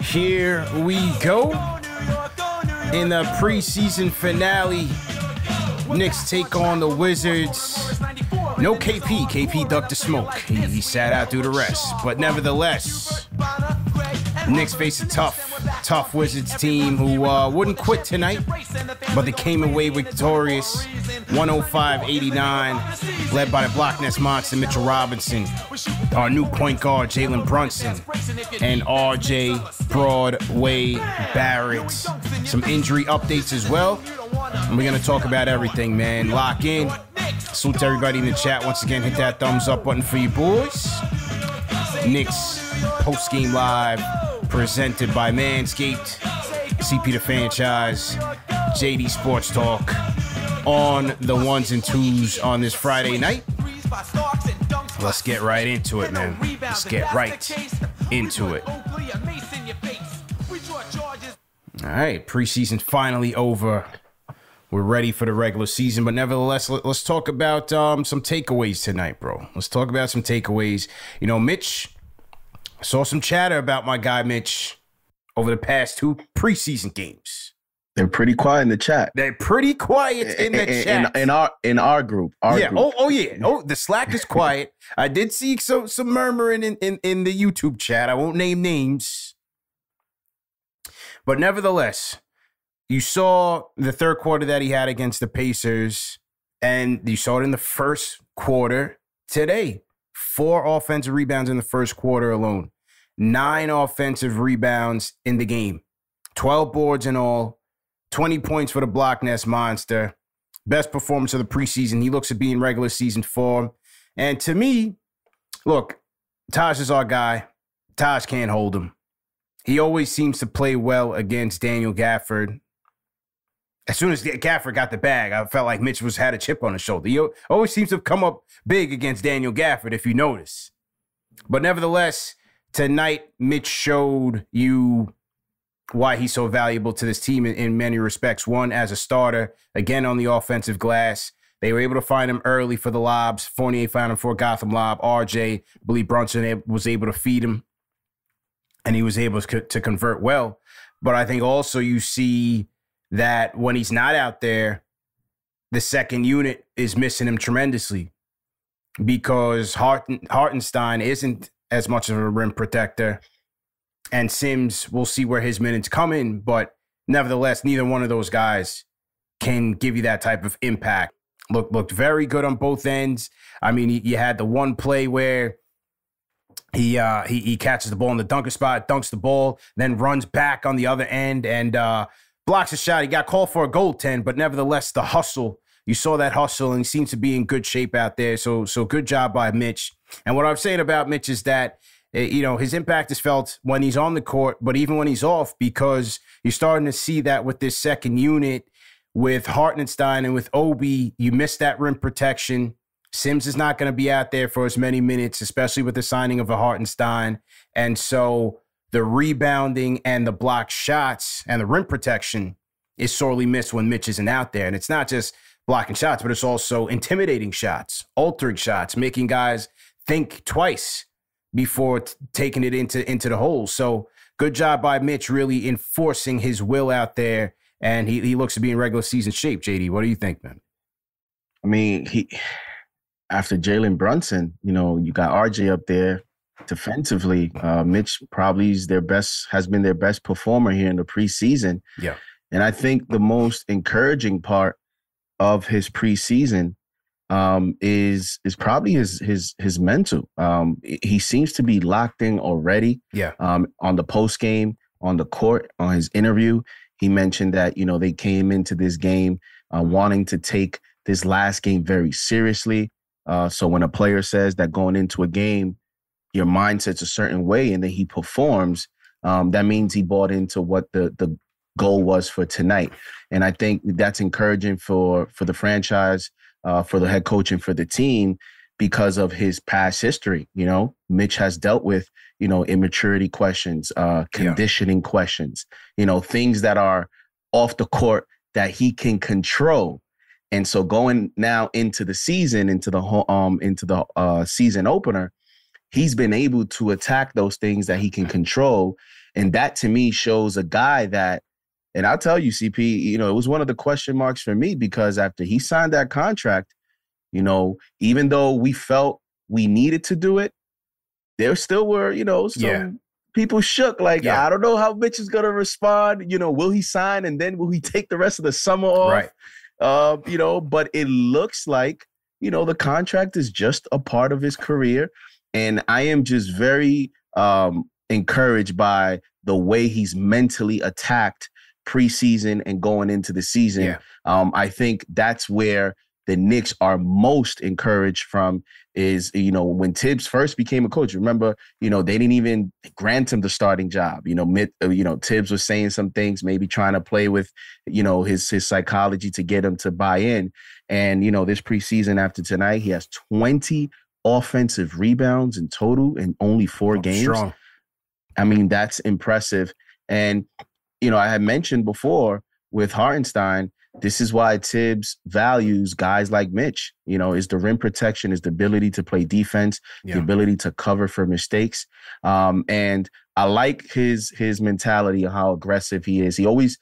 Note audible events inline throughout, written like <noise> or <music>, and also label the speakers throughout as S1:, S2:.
S1: here we go. In the preseason finale, Knicks take on the Wizards. No KP. KP ducked the smoke. He, he sat out through the rest. But nevertheless, Knicks face a tough, tough Wizards team who uh, wouldn't quit tonight, but they came away victorious 105 89, led by the Block Ness monster Mitchell Robinson, our new point guard Jalen Brunson, and RJ Broadway Barrett. Some injury updates as well. And we're going to talk about everything, man. Lock in. Salute to everybody in the chat. Once again, hit that thumbs up button for you boys. Knicks post game live presented by Manscaped, CP the franchise, JD Sports Talk on the ones and twos on this Friday night. Let's get right into it, man. Let's get right into it. All right, preseason finally over. We're ready for the regular season, but nevertheless, let, us talk about um, some takeaways tonight, bro. Let's talk about some takeaways. You know, Mitch, I saw some chatter about my guy Mitch over the past two preseason games.
S2: They're pretty quiet in the chat.
S1: They're pretty quiet in the
S2: in,
S1: chat.
S2: In, in our in our group. Our
S1: yeah.
S2: group.
S1: Oh, oh yeah. Oh, the Slack is quiet. I did see some some murmuring in, in in the YouTube chat. I won't name names, but nevertheless, you saw the third quarter that he had against the Pacers, and you saw it in the first quarter today. Four offensive rebounds in the first quarter alone, nine offensive rebounds in the game, 12 boards in all, 20 points for the Block Ness Monster. Best performance of the preseason. He looks to be in regular season form. And to me, look, Taj is our guy. Taj can't hold him. He always seems to play well against Daniel Gafford as soon as Gafford got the bag, I felt like Mitch was had a chip on his shoulder. He always seems to have come up big against Daniel Gafford, if you notice. But nevertheless, tonight Mitch showed you why he's so valuable to this team in, in many respects. One, as a starter, again on the offensive glass. They were able to find him early for the lobs. Fournier found him for Gotham lob. RJ, I believe Brunson was able to feed him, and he was able to, to convert well. But I think also you see that when he's not out there, the second unit is missing him tremendously because Harten, Hartenstein isn't as much of a rim protector. And Sims, we'll see where his minutes come in, but nevertheless, neither one of those guys can give you that type of impact. Look, looked very good on both ends. I mean, you had the one play where he uh he, he catches the ball in the dunker spot, dunks the ball, then runs back on the other end and uh blocks a shot. He got called for a goaltend, but nevertheless, the hustle. You saw that hustle and he seems to be in good shape out there. So so good job by Mitch. And what I'm saying about Mitch is that eh, you know his impact is felt when he's on the court, but even when he's off, because you're starting to see that with this second unit with Hartenstein and with Obi, you miss that rim protection. Sims is not going to be out there for as many minutes, especially with the signing of a Hartenstein. And so the rebounding and the block shots and the rim protection is sorely missed when Mitch isn't out there. And it's not just blocking shots, but it's also intimidating shots, altering shots, making guys think twice before t- taking it into into the hole. So good job by Mitch really enforcing his will out there. And he, he looks to be in regular season shape. JD, what do you think, man?
S2: I mean, he after Jalen Brunson, you know, you got RJ up there defensively. Uh, Mitch probably is their best, has been their best performer here in the preseason.
S1: Yeah.
S2: And I think the most encouraging part of his preseason um, is is probably his his his mental. Um, he seems to be locked in already.
S1: Yeah.
S2: Um, on the post game, on the court, on his interview, he mentioned that you know they came into this game uh, wanting to take this last game very seriously. Uh, so when a player says that going into a game, your mindset's a certain way, and then he performs, um, that means he bought into what the the goal was for tonight. And I think that's encouraging for for the franchise, uh, for the head coach, and for the team because of his past history. You know, Mitch has dealt with you know immaturity questions, uh, conditioning yeah. questions, you know, things that are off the court that he can control and so going now into the season, into the um into the uh, season opener, he's been able to attack those things that he can control, and that to me shows a guy that. And I'll tell you, CP, you know, it was one of the question marks for me because after he signed that contract, you know, even though we felt we needed to do it, there still were, you know, some yeah. people shook. Like, yeah. I don't know how Mitch is gonna respond. You know, will he sign and then will he <laughs> take the rest of the summer off?
S1: Right.
S2: Uh, you know, but it looks like, you know, the contract is just a part of his career. And I am just very um, encouraged by the way he's mentally attacked preseason and going into the season. Yeah. Um, I think that's where the Knicks are most encouraged from is, you know, when Thibs first became a coach, remember, you know, they didn't even grant him the starting job. You know, uh, you know, Thibs was saying some things, maybe trying to play with, you know, his his psychology to get him to buy in. And, you know, this preseason after tonight, he has 20 offensive rebounds in total in only four oh, games. Strong. I mean, that's impressive. And, you know, I had mentioned before with Hartenstein, this is why Thibs values guys like Mitch. You know, is the rim protection, is the ability to play defense, yeah. the ability to cover for mistakes. Um, and I like his his mentality of how aggressive he is. He always,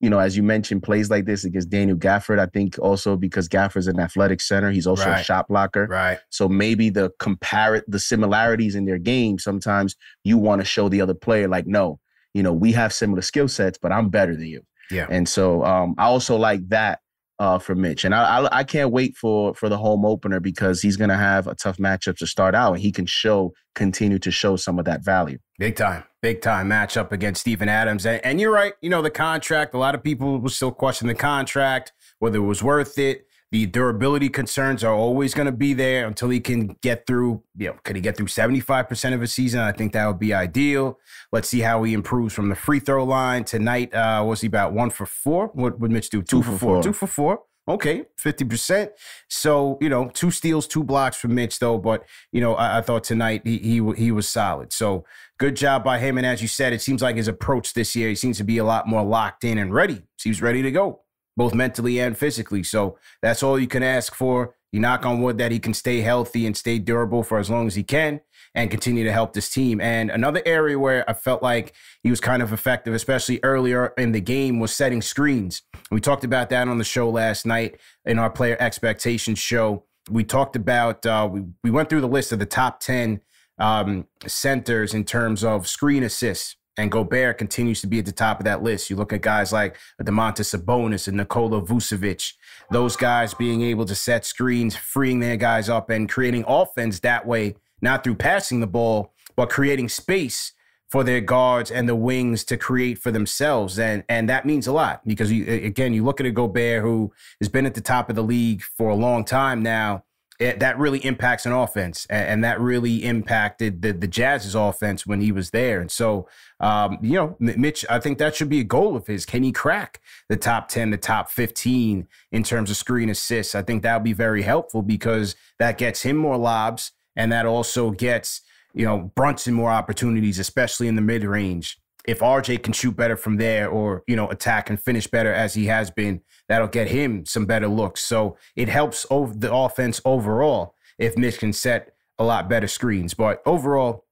S2: you know, as you mentioned, plays like this against Daniel Gafford. I think also because Gafford's an athletic center, he's also right. a shot blocker.
S1: Right.
S2: So maybe the compare the similarities in their game. Sometimes you want to show the other player, like, no, you know, we have similar skill sets, but I'm better than you.
S1: Yeah.
S2: And so um, I also like that uh, for Mitch, and I, I, I can't wait for for the home opener because he's gonna have a tough matchup to start out, and he can show continue to show some of that value.
S1: Big time, big time matchup against Steven Adams, and, and you're right. You know the contract. A lot of people will still question the contract whether it was worth it. The durability concerns are always going to be there until he can get through. You know, could he get through 75% of a season? I think that would be ideal. Let's see how he improves from the free throw line tonight. Uh, was he about one for four? What would Mitch do? Two, two for, four. four. Two for four. Okay, 50%. So, you know, two steals, two blocks for Mitch, though. But, you know, I, I, thought tonight he, he he was solid. So good job by him. And as you said, it seems like his approach this year, he seems to be a lot more locked in and ready. Seems ready to go both mentally and physically. So that's all you can ask for. You knock on wood that he can stay healthy and stay durable for as long as he can and continue to help this team. And another area where I felt like he was kind of effective, especially earlier in the game, was setting screens. We talked about that on the show last night in our player expectations show. We talked about, uh, we, we went through the list of the top 10 um, centers in terms of screen assists And Gobert continues to be at the top of that list. You look at guys like Domantas Sabonis and Nikola Vucevic, those guys being able to set screens, freeing their guys up and creating offense that way, not through passing the ball, but creating space for their guards and the wings to create for themselves. And and that means a lot because you again, you look at a Gobert who has been at the top of the league for a long time now. It, that really impacts an offense, and, and, that really impacted the the Jazz's offense when he was there. And so, um, you know, Mitch, I think that should be a goal of his. Can he crack the top ten, the top fifteen in terms of screen assists? I think that would be very helpful because that gets him more lobs, and that also gets you know, Brunson more opportunities, especially in the mid range. If RJ can shoot better from there or, you know, attack and finish better as he has been, that'll get him some better looks. So it helps over the offense overall if Mitch can set a lot better screens. But overall,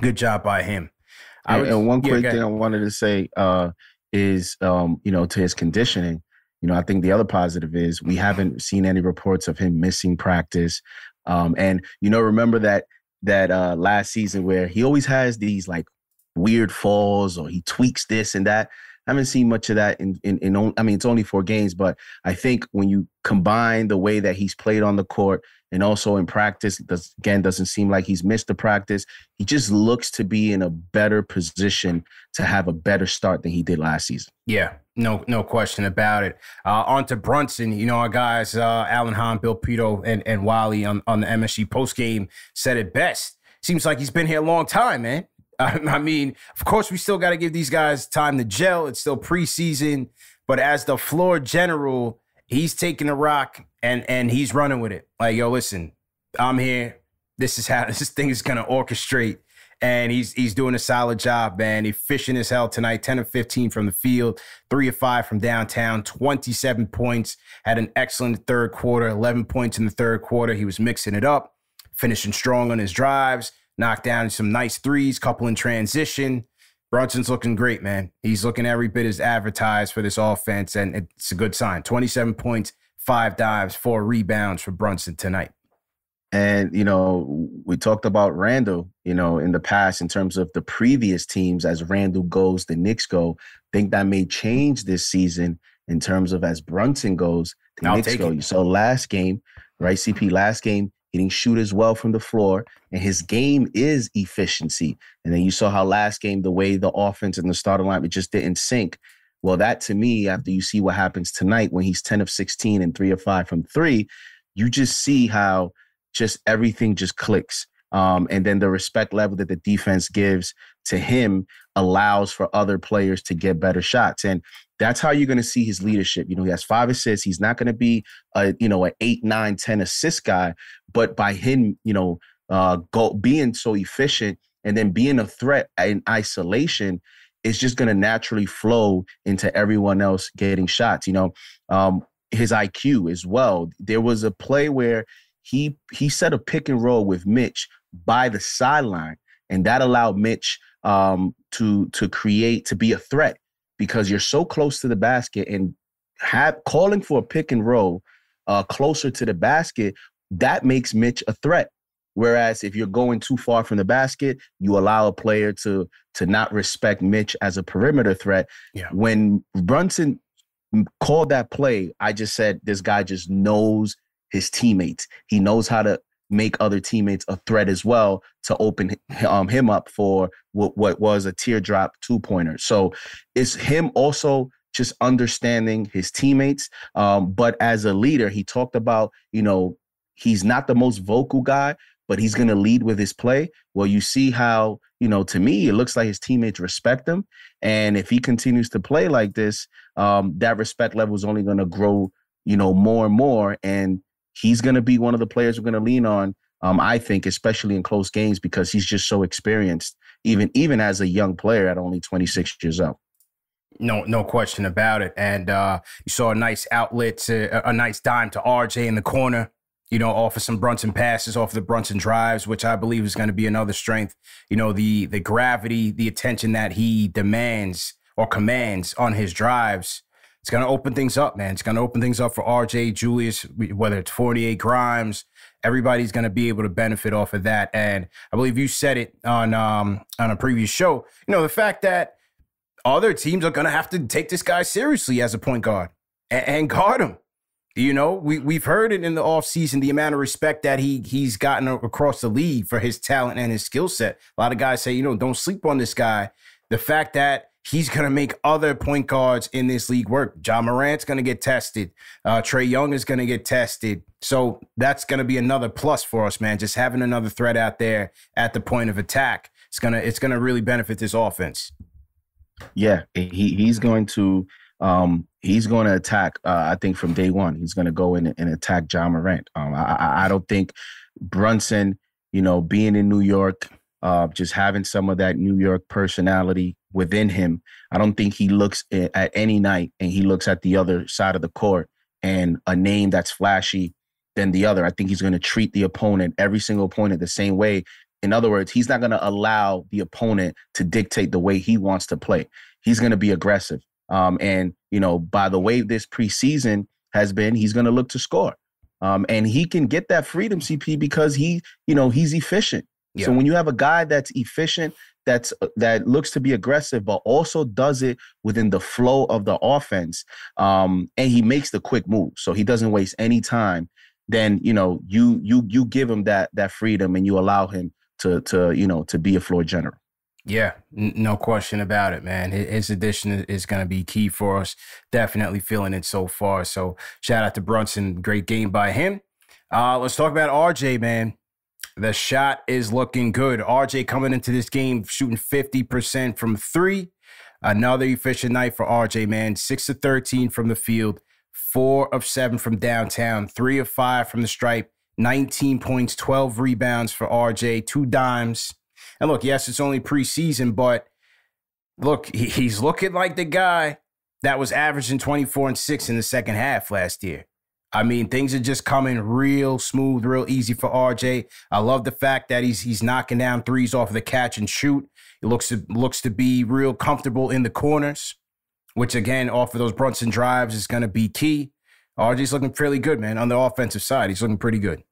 S1: good job by him.
S2: And, and one quick yeah, thing I wanted to say uh, is, um, you know, to his conditioning. You know, I think the other positive is we haven't seen any reports of him missing practice. Um, and you know, remember that that uh last season where he always has these like weird falls or he tweaks this and that. I haven't seen much of that in, in, in, I mean, it's only four games, but I think when you combine the way that he's played on the court and also in practice, does, again, doesn't seem like he's missed the practice. He just looks to be in a better position to have a better start than he did last season.
S1: Yeah, no, no question about it. Uh, on to Brunson. You know, our guys, uh, Alan Hahn, Bill Pidto, and, and Wally on, on the MSG post game said it best. Seems like he's been here a long time, man. <laughs> I mean, of course, we still got to give these guys time to gel. It's still preseason, but as the floor general, he's taking the rock and and he's running with it. Like, yo, listen, I'm here. This is how <laughs> this thing is gonna orchestrate. And he's he's doing a solid job, man. Efficient as hell tonight. 10 of 15 from the field, three of five from downtown, 27 points. Had an excellent third quarter, 11 points in the third quarter. He was mixing it up, finishing strong on his drives knocked down some nice threes, couple in transition. Brunson's looking great, man. He's looking every bit as advertised for this offense, and it's a good sign. 27 points, five dives, four rebounds for Brunson tonight.
S2: And, you know, we talked about Randle, you know, in the past in terms of the previous teams as Randle goes, the Knicks go. think that may change this season in terms of as Brunson goes, the I'll Knicks go. You saw last game, right? CP, last game, he didn't shoot as well from the floor, and his game is efficiency. And then you saw how last game, the way the offense and the starting line, it just didn't sync. Well, that to me, after you see what happens tonight when he's 10 of 16 and three of five from three, you just see how just everything just clicks. Um, and then the respect level that the defense gives to him allows for other players to get better shots. And that's how you're going to see his leadership. You know, he has five assists. He's not going to be a, you know, an eight, nine, 10 assist guy, but by him, you know, uh, go, being so efficient and then being a threat in isolation, is just going to naturally flow into everyone else getting shots. You know, um, his IQ as well. There was a play where he he set a pick and roll with Mitch by the sideline, and that allowed Mitch um, to to create to be a threat because you're so close to the basket and have calling for a pick and roll uh, closer to the basket that makes Mitch a threat. Whereas if you're going too far from the basket, you allow a player to to not respect Mitch as a perimeter threat. Yeah. When Brunson called that play, I just said this guy just knows his teammates. He knows how to make other teammates a threat as well to open um, him up for what, what was a teardrop two pointer. So it's him also just understanding his teammates. Um, but as a leader, he talked about, you know, he's not the most vocal guy, but he's going to lead with his play. Well, you see how, you know, to me, it looks like his teammates respect him. And if he continues to play like this, um, that respect level is only going to grow, you know, more and more. And he's going to be one of the players we're going to lean on. Um, I think, especially in close games, because he's just so experienced, even even as a young player at only 26 years old.
S1: No, no question about it. And uh, you saw a nice outlet, to, a nice dime to RJ in the corner. You know, off of some Brunson passes, off of the Brunson drives, which I believe is going to be another strength. You know, the the gravity, the attention that he demands or commands on his drives it's going to open things up, man. It's going to open things up for RJ, Julius, whether it's Fournier, Grimes. Everybody's going to be able to benefit off of that. And I believe you said it on um, on a previous show. You know, the fact that other teams are going to have to take this guy seriously as a point guard and, and guard him. You know, we we've heard it in the offseason, the amount of respect that he he's gotten across the league for his talent and his skill set. A lot of guys say, you know, don't sleep on this guy. The fact that he's going to make other point guards in this league work. Ja Morant's going to get tested. Uh, Trae Young is going to get tested. So that's going to be another plus for us, man. Just having another threat out there at the point of attack. It's gonna it's gonna really benefit this offense.
S2: Yeah, he he's going to um, he's going to attack. Uh, I think from day one, he's going to go in and attack Ja Morant. Um, I, I don't think Brunson, you know, being in New York, uh, just having some of that New York personality within him. I don't think he looks at any night and he looks at the other side of the court and a name that's flashy than the other. I think he's going to treat the opponent, every single opponent, the same way. In other words, he's not going to allow the opponent to dictate the way he wants to play. He's going to be aggressive. Um, and, you know, by the way this preseason has been, he's going to look to score. Um, and he can get that freedom, CP, because he, you know, he's efficient. Yeah. So when you have a guy that's efficient, that's uh, that looks to be aggressive, but also does it within the flow of the offense, um, and he makes the quick move, so he doesn't waste any time. Then you know you you you give him that that freedom, and you allow him to to you know to be a floor general.
S1: Yeah, n- no question about it, man. His addition is going to be key for us. Definitely feeling it so far. So shout out to Brunson. Great game by him. Uh, let's talk about RJ, man. The shot is looking good. RJ coming into this game shooting 50% from three. Another efficient night for RJ, man. Six to 13 from the field, four of seven from downtown, three of five from the stripe, 19 points, 12 rebounds for RJ, two dimes. And look, yes, it's only preseason, but look, he's looking like the guy that was averaging 24 and 6 in the second half last year. I mean, things are just coming real smooth, real easy for RJ. I love the fact that he's he's knocking down threes off of the catch and shoot. It looks to, looks to be real comfortable in the corners, which again, off of those Brunson drives is going to be key. RJ's looking fairly good, man. On the offensive side, he's looking pretty good.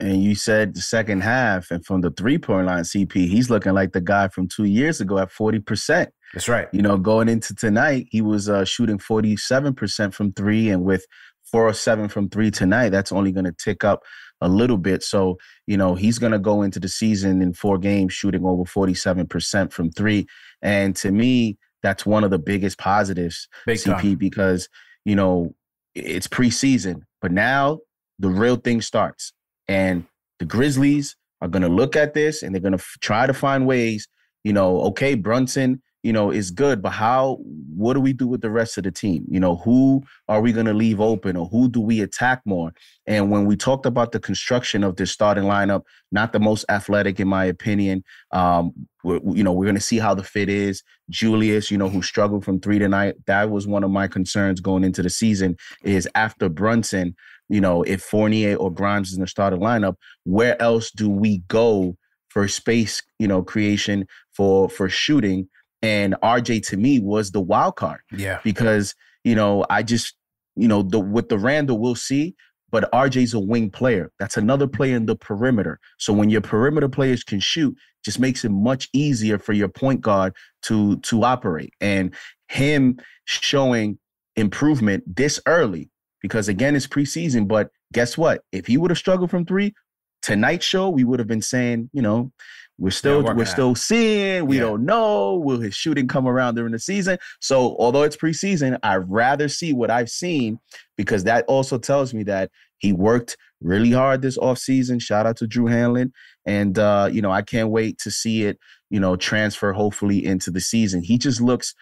S2: And you said the second half, and from the three point line, CP, he's looking like the guy from two years ago at 40%.
S1: That's right.
S2: You know, going into tonight, he was uh, shooting 47% from three, and with four or seven from three tonight, that's only going to tick up a little bit. So, you know, he's going to go into the season in four games shooting over 47% from three. And to me, that's one of the biggest positives, Big CP, time. because, you know, it's preseason, but now the real thing starts. And the Grizzlies are going to look at this and they're going to f- try to find ways, you know, okay, Brunson you know, is good, but how, what do we do with the rest of the team? You know, who are we going to leave open or who do we attack more? And when we talked about the construction of this starting lineup, not the most athletic, in my opinion, um, we, you know, we're going to see how the fit is. Julius, you know, who struggled from three tonight, that was one of my concerns going into the season is after Brunson, you know, if Fournier or Grimes is in the starting lineup, where else do we go for space, you know, creation for for shooting and RJ to me was the wild card.
S1: Yeah.
S2: Because, you know, I just, you know, the with the Randle, we'll see, but RJ's a wing player. That's another player in the perimeter. So when your perimeter players can shoot, just makes it much easier for your point guard to to operate. And him showing improvement this early, because again, it's preseason, but guess what? If he would have struggled from three, tonight's show, we would have been saying, you know, we're still yeah, we're still seeing. We yeah. don't know. Will his shooting come around during the season? So although it's preseason, I'd rather see what I've seen because that also tells me that he worked really hard this offseason. Shout out to Drew Hanlen. And uh, you know, I can't wait to see it, you know, transfer hopefully into the season. He just looks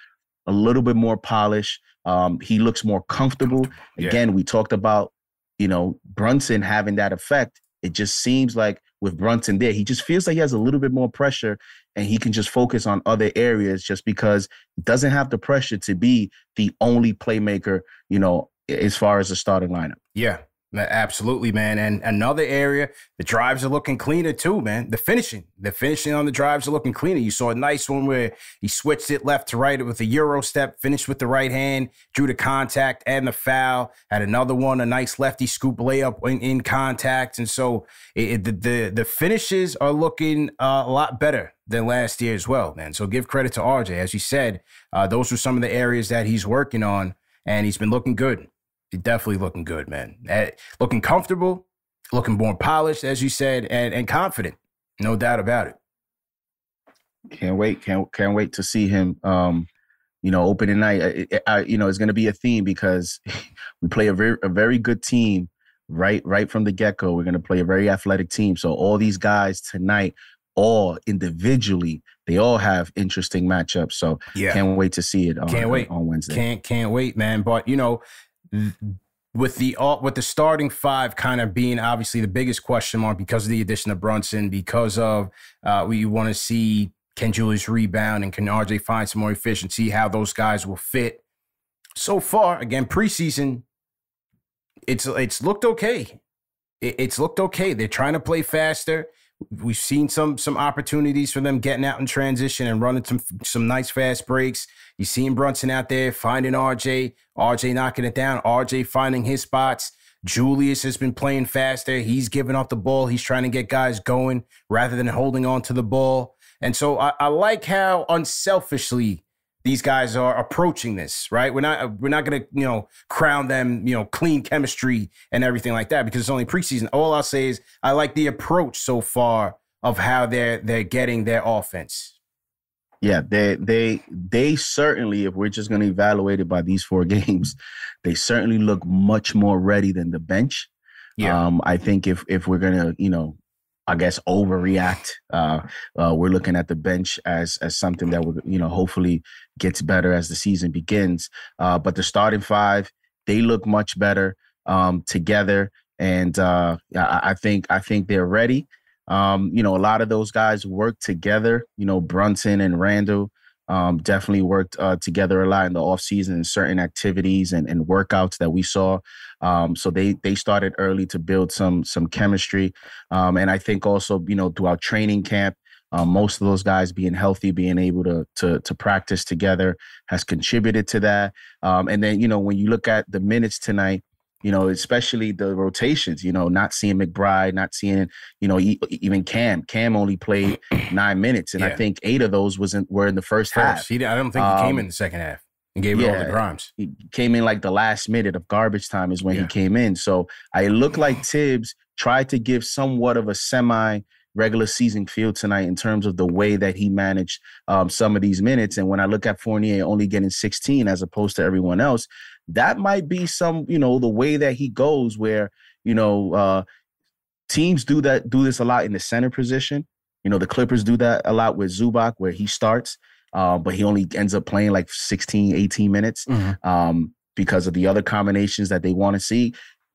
S2: a little bit more polished. Um, he looks more comfortable. Again, yeah. we talked about, you know, Brunson having that effect. It just seems like with Brunson there. He just feels like he has a little bit more pressure and he can just focus on other areas just because he doesn't have the pressure to be the only playmaker, you know, as far as the starting lineup.
S1: Yeah. Absolutely, man. And another area, the drives are looking cleaner too, man. The finishing, the finishing on the drives are looking cleaner. You saw a nice one where he switched it left to right with a euro step, finished with the right hand, drew the contact and the foul. Had another one, a nice lefty scoop layup in, in contact, and so it, it, the the finishes are looking uh, a lot better than last year as well, man. So give credit to RJ, as you said. Uh, those are some of the areas that he's working on, and he's been looking good definitely looking good, man. Uh, looking comfortable, looking more polished, as you said, and and confident. No doubt about it.
S2: Can't wait. Can't can't wait to see him. Um, you know, opening night. I, I, you know, it's going to be a theme because <laughs> we play a very a very good team right right from the get go. We're going to play a very athletic team. So all these guys tonight, all individually, they all have interesting matchups. So yeah. can't wait to see it. On,
S1: can't wait
S2: on Wednesday.
S1: Can't can't wait, man. But you know, with the with the starting five kind of being obviously the biggest question mark because of the addition of Brunson, because of uh, we want to see can Julius rebound and can RJ find some more efficiency, how those guys will fit. So far, again, preseason, it's it's looked okay. It, it's looked okay. They're trying to play faster. We've seen some some opportunities for them getting out in transition and running some some nice fast breaks. You seen Brunson out there finding RJ, RJ knocking it down, RJ finding his spots. Julius has been playing faster. He's giving off the ball. He's trying to get guys going rather than holding on to the ball. And so I, I like how unselfishly these guys are approaching this, right? We're not we're not gonna, you know, crown them, you know, clean chemistry and everything like that because it's only preseason. All I'll say is I like the approach so far of how they're they're getting their offense.
S2: Yeah, they they they certainly, if we're just going to evaluate it by these four <laughs> games, they certainly look much more ready than the bench. Yeah, um, I think if if we're gonna, you know, I guess overreact, uh, uh, we're looking at the bench as as something that would, you know, hopefully gets better as the season begins. Uh, but the starting five, they look much better um, together, and uh, I, I think I think they're ready. Um, you know, a lot of those guys work together. You know, Brunson and Randle um, definitely worked uh, together a lot in the off season in certain activities and, and workouts that we saw. Um, so they they started early to build some some chemistry, um, and I think also you know throughout training camp. Um, most of those guys being healthy, being able to to to practice together has contributed to that. Um, and then you know when you look at the minutes tonight, you know, especially the rotations, you know, not seeing McBride, not seeing, you know, even Cam. Cam only played <clears throat> nine minutes, and yeah. I think eight of those wasn't were in the first, first. half.
S1: He, I don't think he came in um, the second half and gave yeah, it all to Grimes.
S2: He came in like the last minute of garbage time is when yeah. he came in. So I look like <clears throat> Thibs tried to give somewhat of a semi regular season feel tonight in terms of the way that he managed um, some of these minutes. And when I look at Fournier only getting 16 as opposed to everyone else, that might be some, you know, the way that he goes where, you know, uh, teams do that, do this a lot in the center position. You know, the Clippers do that a lot with Zubac where he starts, uh, but he only ends up playing like 16, 18 minutes mm-hmm. um, because of the other combinations that they want to see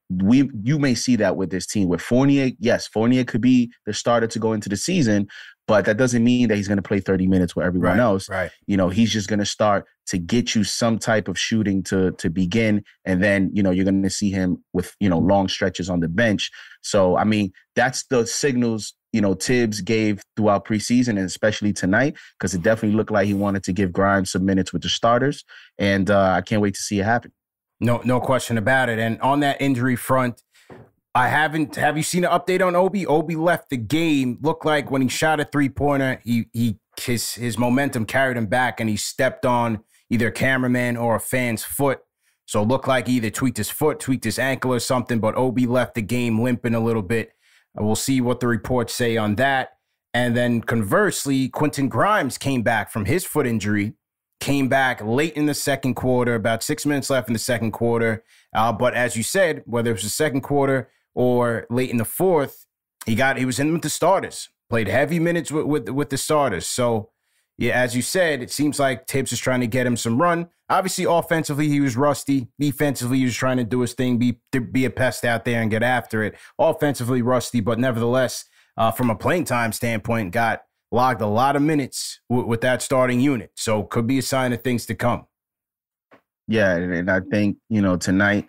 S2: we you may see that with this team with Fournier. Yes, Fournier could be the starter to go into the season, but that doesn't mean that he's going to play 30 minutes with everyone
S1: right,
S2: else.
S1: Right.
S2: You know, he's just going to start to get you some type of shooting to to begin, and then you know you're going to see him with you know long stretches on the bench. So I mean, that's the signals you know Thibs gave throughout preseason and especially tonight because it definitely looked like he wanted to give Grimes some minutes with the starters, and uh, I can't wait to see it happen.
S1: No, no question about it. And on that injury front, I haven't. Have you seen an update on Obi? Obi left the game. Looked like when he shot a three pointer, he he his his momentum carried him back, and he stepped on either a cameraman or a fan's foot. So looked like he either tweaked his foot, tweaked his ankle, or something. But Obi left the game limping a little bit. We'll see what the reports say on that. And then conversely, Quentin Grimes came back from his foot injury came back late in the second quarter, about six minutes left in the second quarter. Uh, but as you said, whether it was the second quarter or late in the fourth, he got he was in with the starters, played heavy minutes with with, with the starters. So yeah, as you said, it seems like Thibs is trying to get him some run. Obviously, offensively, he was rusty. Defensively, he was trying to do his thing, be be a pest out there and get after it. Offensively, rusty, but nevertheless, uh, from a playing time standpoint, got logged a lot of minutes w- with that starting unit. So could be a sign of things to come.
S2: Yeah, and I think you know tonight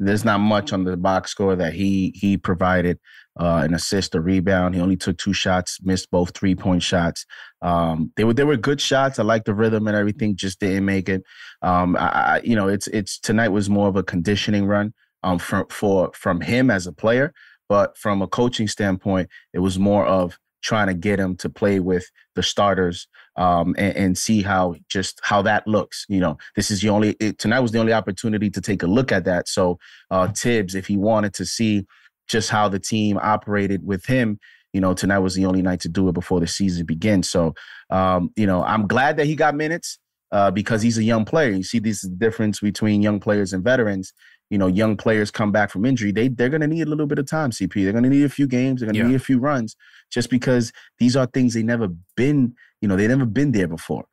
S2: there's not much on the box score that he he provided uh, an assist, a rebound. He only took two shots, missed both three point shots. Um, they were they were good shots. I like the rhythm and everything. Just didn't make it. Um, I, you know, it's it's tonight was more of a conditioning run um, for for from him as a player, but from a coaching standpoint, it was more of trying to get him to play with the starters um, and, and, see how just how that looks. You know, this is the only it, tonight was the only opportunity to take a look at that. So uh, Thibs, if he wanted to see just how the team operated with him, you know, tonight was the only night to do it before the season begins. So, um, you know, I'm glad that he got minutes uh, because he's a young player. You see this difference between young players and veterans you know, young players come back from injury, they they're gonna need a little bit of time, CP. They're gonna need a few games, they're gonna yeah. need a few runs, just because these are things they never been, you know, they never been there before.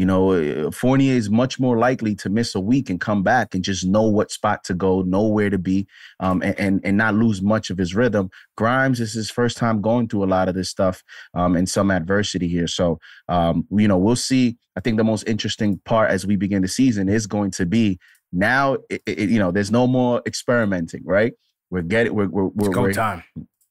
S2: You know, uh, Fournier is much more likely to miss a week and come back and just know what spot to go, know where to be, um, and, and, and not lose much of his rhythm. Grimes is his first time going through a lot of this stuff um, and some adversity here. So, um, you know, we'll see. I think the most interesting part as we begin the season is going to be now, it, it, you know, there's no more experimenting, right? We're getting, we're, we're, we're,
S1: go
S2: we're,
S1: time.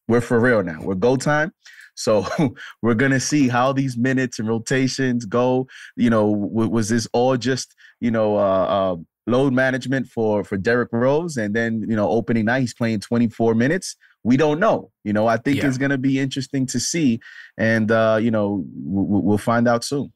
S2: We're for real now. We're go time. So <laughs> we're gonna see how these minutes and rotations go. You know, w- was this all just you know uh, uh, load management for for Derrick Rose, and then you know opening night he's playing 24 minutes? We don't know. You know, I think yeah. it's gonna be interesting to see, and uh, you know w- we'll find out soon.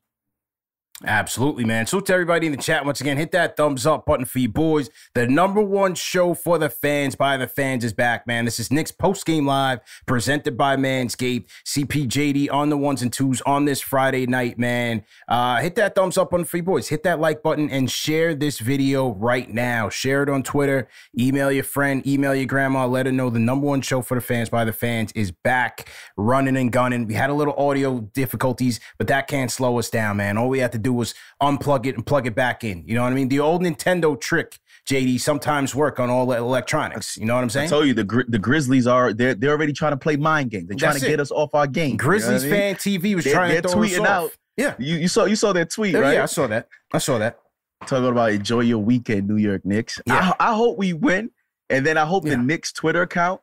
S1: Absolutely, man. So to everybody in the chat, once again, hit that thumbs up button for you boys. The number one show for the fans by the fans is back, man. This is Knicks Post Game Live, presented by Manscaped. CPJD on the ones and twos on this Friday night, man. Uh, hit that thumbs up for you boys. Hit that like button and share this video right now. Share it on Twitter. Email your friend, email your grandma. Let her know the number one show for the fans by the fans is back, running and gunning. We had a little audio difficulties, but that can't slow us down, man. All we have to do was unplug it and plug it back in. You know what I mean? The old Nintendo trick, JD, sometimes work on all the electronics. You know what I'm saying?
S2: I told you the the Grizzlies are they're they're already trying to play mind games. They're trying That's to it. get us off our game.
S1: Grizzlies you know fan I mean? TV was they're, trying they're to throw tweeting us off. out.
S2: Yeah, you, you saw you saw that tweet, right?
S1: Yeah, I saw that. I saw that.
S2: Talking about enjoy your weekend, New York Knicks. Yeah. I, I hope we win, and then I hope yeah. the Knicks Twitter account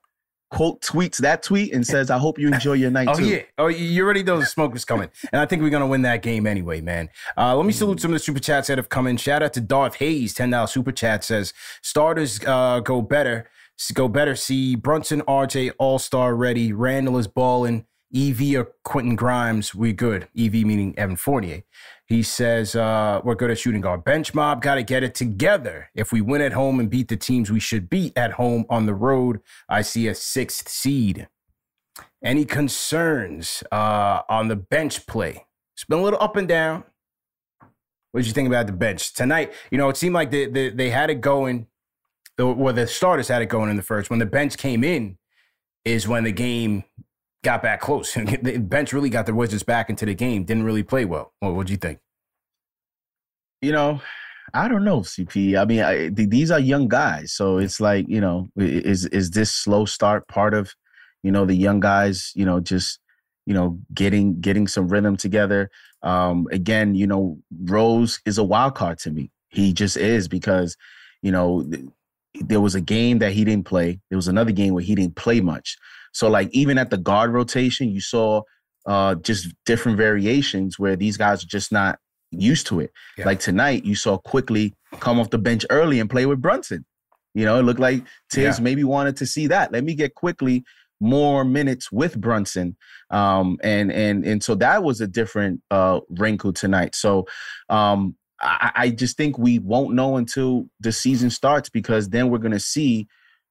S2: quote tweets that tweet and says, "I hope you enjoy your night."
S1: oh
S2: too.
S1: yeah, oh you already know the smoke is coming, and I think we're gonna win that game anyway, man. Uh, let me salute some of the super chats that have come in. Shout out to Darth Hayes, ten dollars super chat says starters uh, go better, go better. See Brunson, RJ, All Star ready. Randle is balling. EV or Quentin Grimes, we good. EV meaning Evan Fournier. He says, uh, we're good at shooting guard. Bench mob, got to get it together. If we win at home and beat the teams we should beat at home on the road, I see a sixth seed. Any concerns uh, on the bench play? It's been a little up and down. What did you think about the bench tonight? You know, it seemed like they, they, they had it going, or the starters had it going in the first. When the bench came in, is when the game got back close. <laughs> the bench really got the Wizards back into the game. Didn't really play well. What do you think?
S2: You know, I don't know, CP. I mean, I, these are young guys, so it's like you know, is is this slow start part of, you know, the young guys, you know, just you know, getting getting some rhythm together. Um, again, you know, Rose is a wild card to me. He just is because, you know, there was a game that he didn't play. There was another game where he didn't play much. So like even at the guard rotation, you saw uh just different variations where these guys are just not used to it. Yeah. Like tonight, you saw Quickley come off the bench early and play with Brunson. You know, it looked like Thibs yeah. maybe wanted to see that. Let me get Quickley more minutes with Brunson. Um, and and and so that was a different uh wrinkle tonight. So um I, I just think we won't know until the season starts because then we're gonna see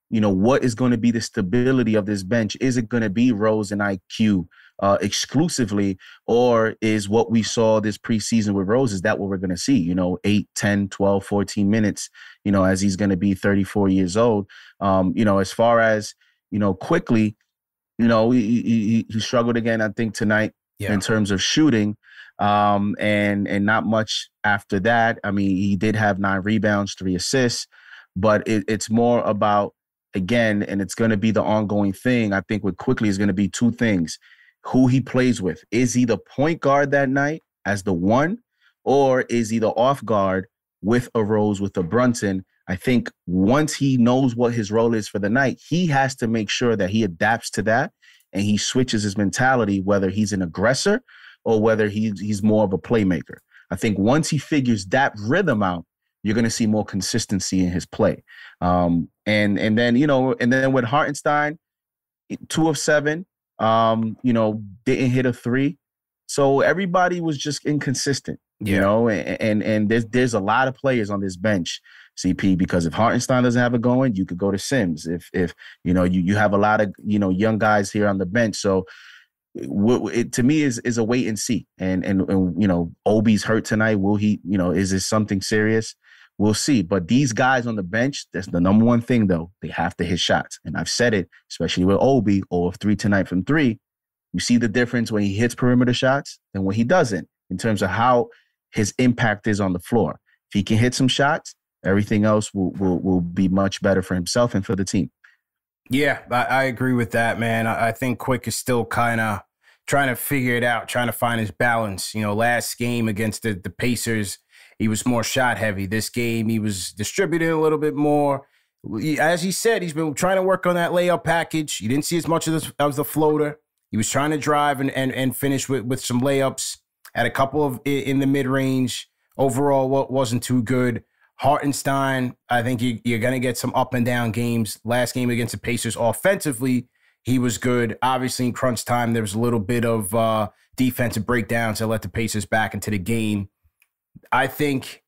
S2: you know, what is going to be the stability of this bench? Is it going to be Rose and IQ uh, exclusively, or is what we saw this preseason with Rose, is that what we're going to see? You know, 8, 10, 12, 14 minutes, you know, as he's going to be 34 years old. Um, you know, as far as, you know, Quickley you know, he, he, he struggled again, I think, tonight yeah. in terms of shooting. Um, and and not much after that. I mean, he did have nine rebounds, three assists, but it, it's more about again, and it's going to be the ongoing thing. I think with Quickley is going to be two things: who he plays with. Is he the point guard that night as the one, or is he the off guard with a Rose with a Brunson? I think once he knows what his role is for the night, he has to make sure that he adapts to that and he switches his mentality, whether he's an aggressor or whether he's he's more of a playmaker. I think once he figures that rhythm out, you're going to see more consistency in his play. Um, and and then you know, and then with Hartenstein, two of seven, um, you know, didn't hit a three, so everybody was just inconsistent. Yeah. You know, and, and and there's there's a lot of players on this bench CP because if Hartenstein doesn't have it going, you could go to Sims. If if you know you you have a lot of you know young guys here on the bench, so it, to me is is a wait and see. And, and and you know Obi's hurt tonight. Will he? You know, is this something serious? We'll see. But these guys on the bench, that's the number one thing though. They have to hit shots, and I've said it, especially with Obi or three tonight from three. You see the difference when he hits perimeter shots and when he doesn't, in terms of how his impact is on the floor. If he can hit some shots, everything else will will will be much better for himself and for the team.
S1: Yeah, I, I agree with that, man. I, I think Quick is still kind of trying to figure it out, trying to find his balance. You know, last game against the, the Pacers, he was more shot heavy. This game, he was distributing a little bit more. As he said, he's been trying to work on that layup package. You didn't see as much of this as the floater. He was trying to drive and, and, and finish with, with some layups. Had a couple of in the mid range. Overall, what wasn't too good. Hartenstein, I think you, you're going to get some up and down games. Last game against the Pacers, offensively, he was good. Obviously, in crunch time, there was a little bit of uh, defensive breakdowns that let the Pacers back into the game. I think,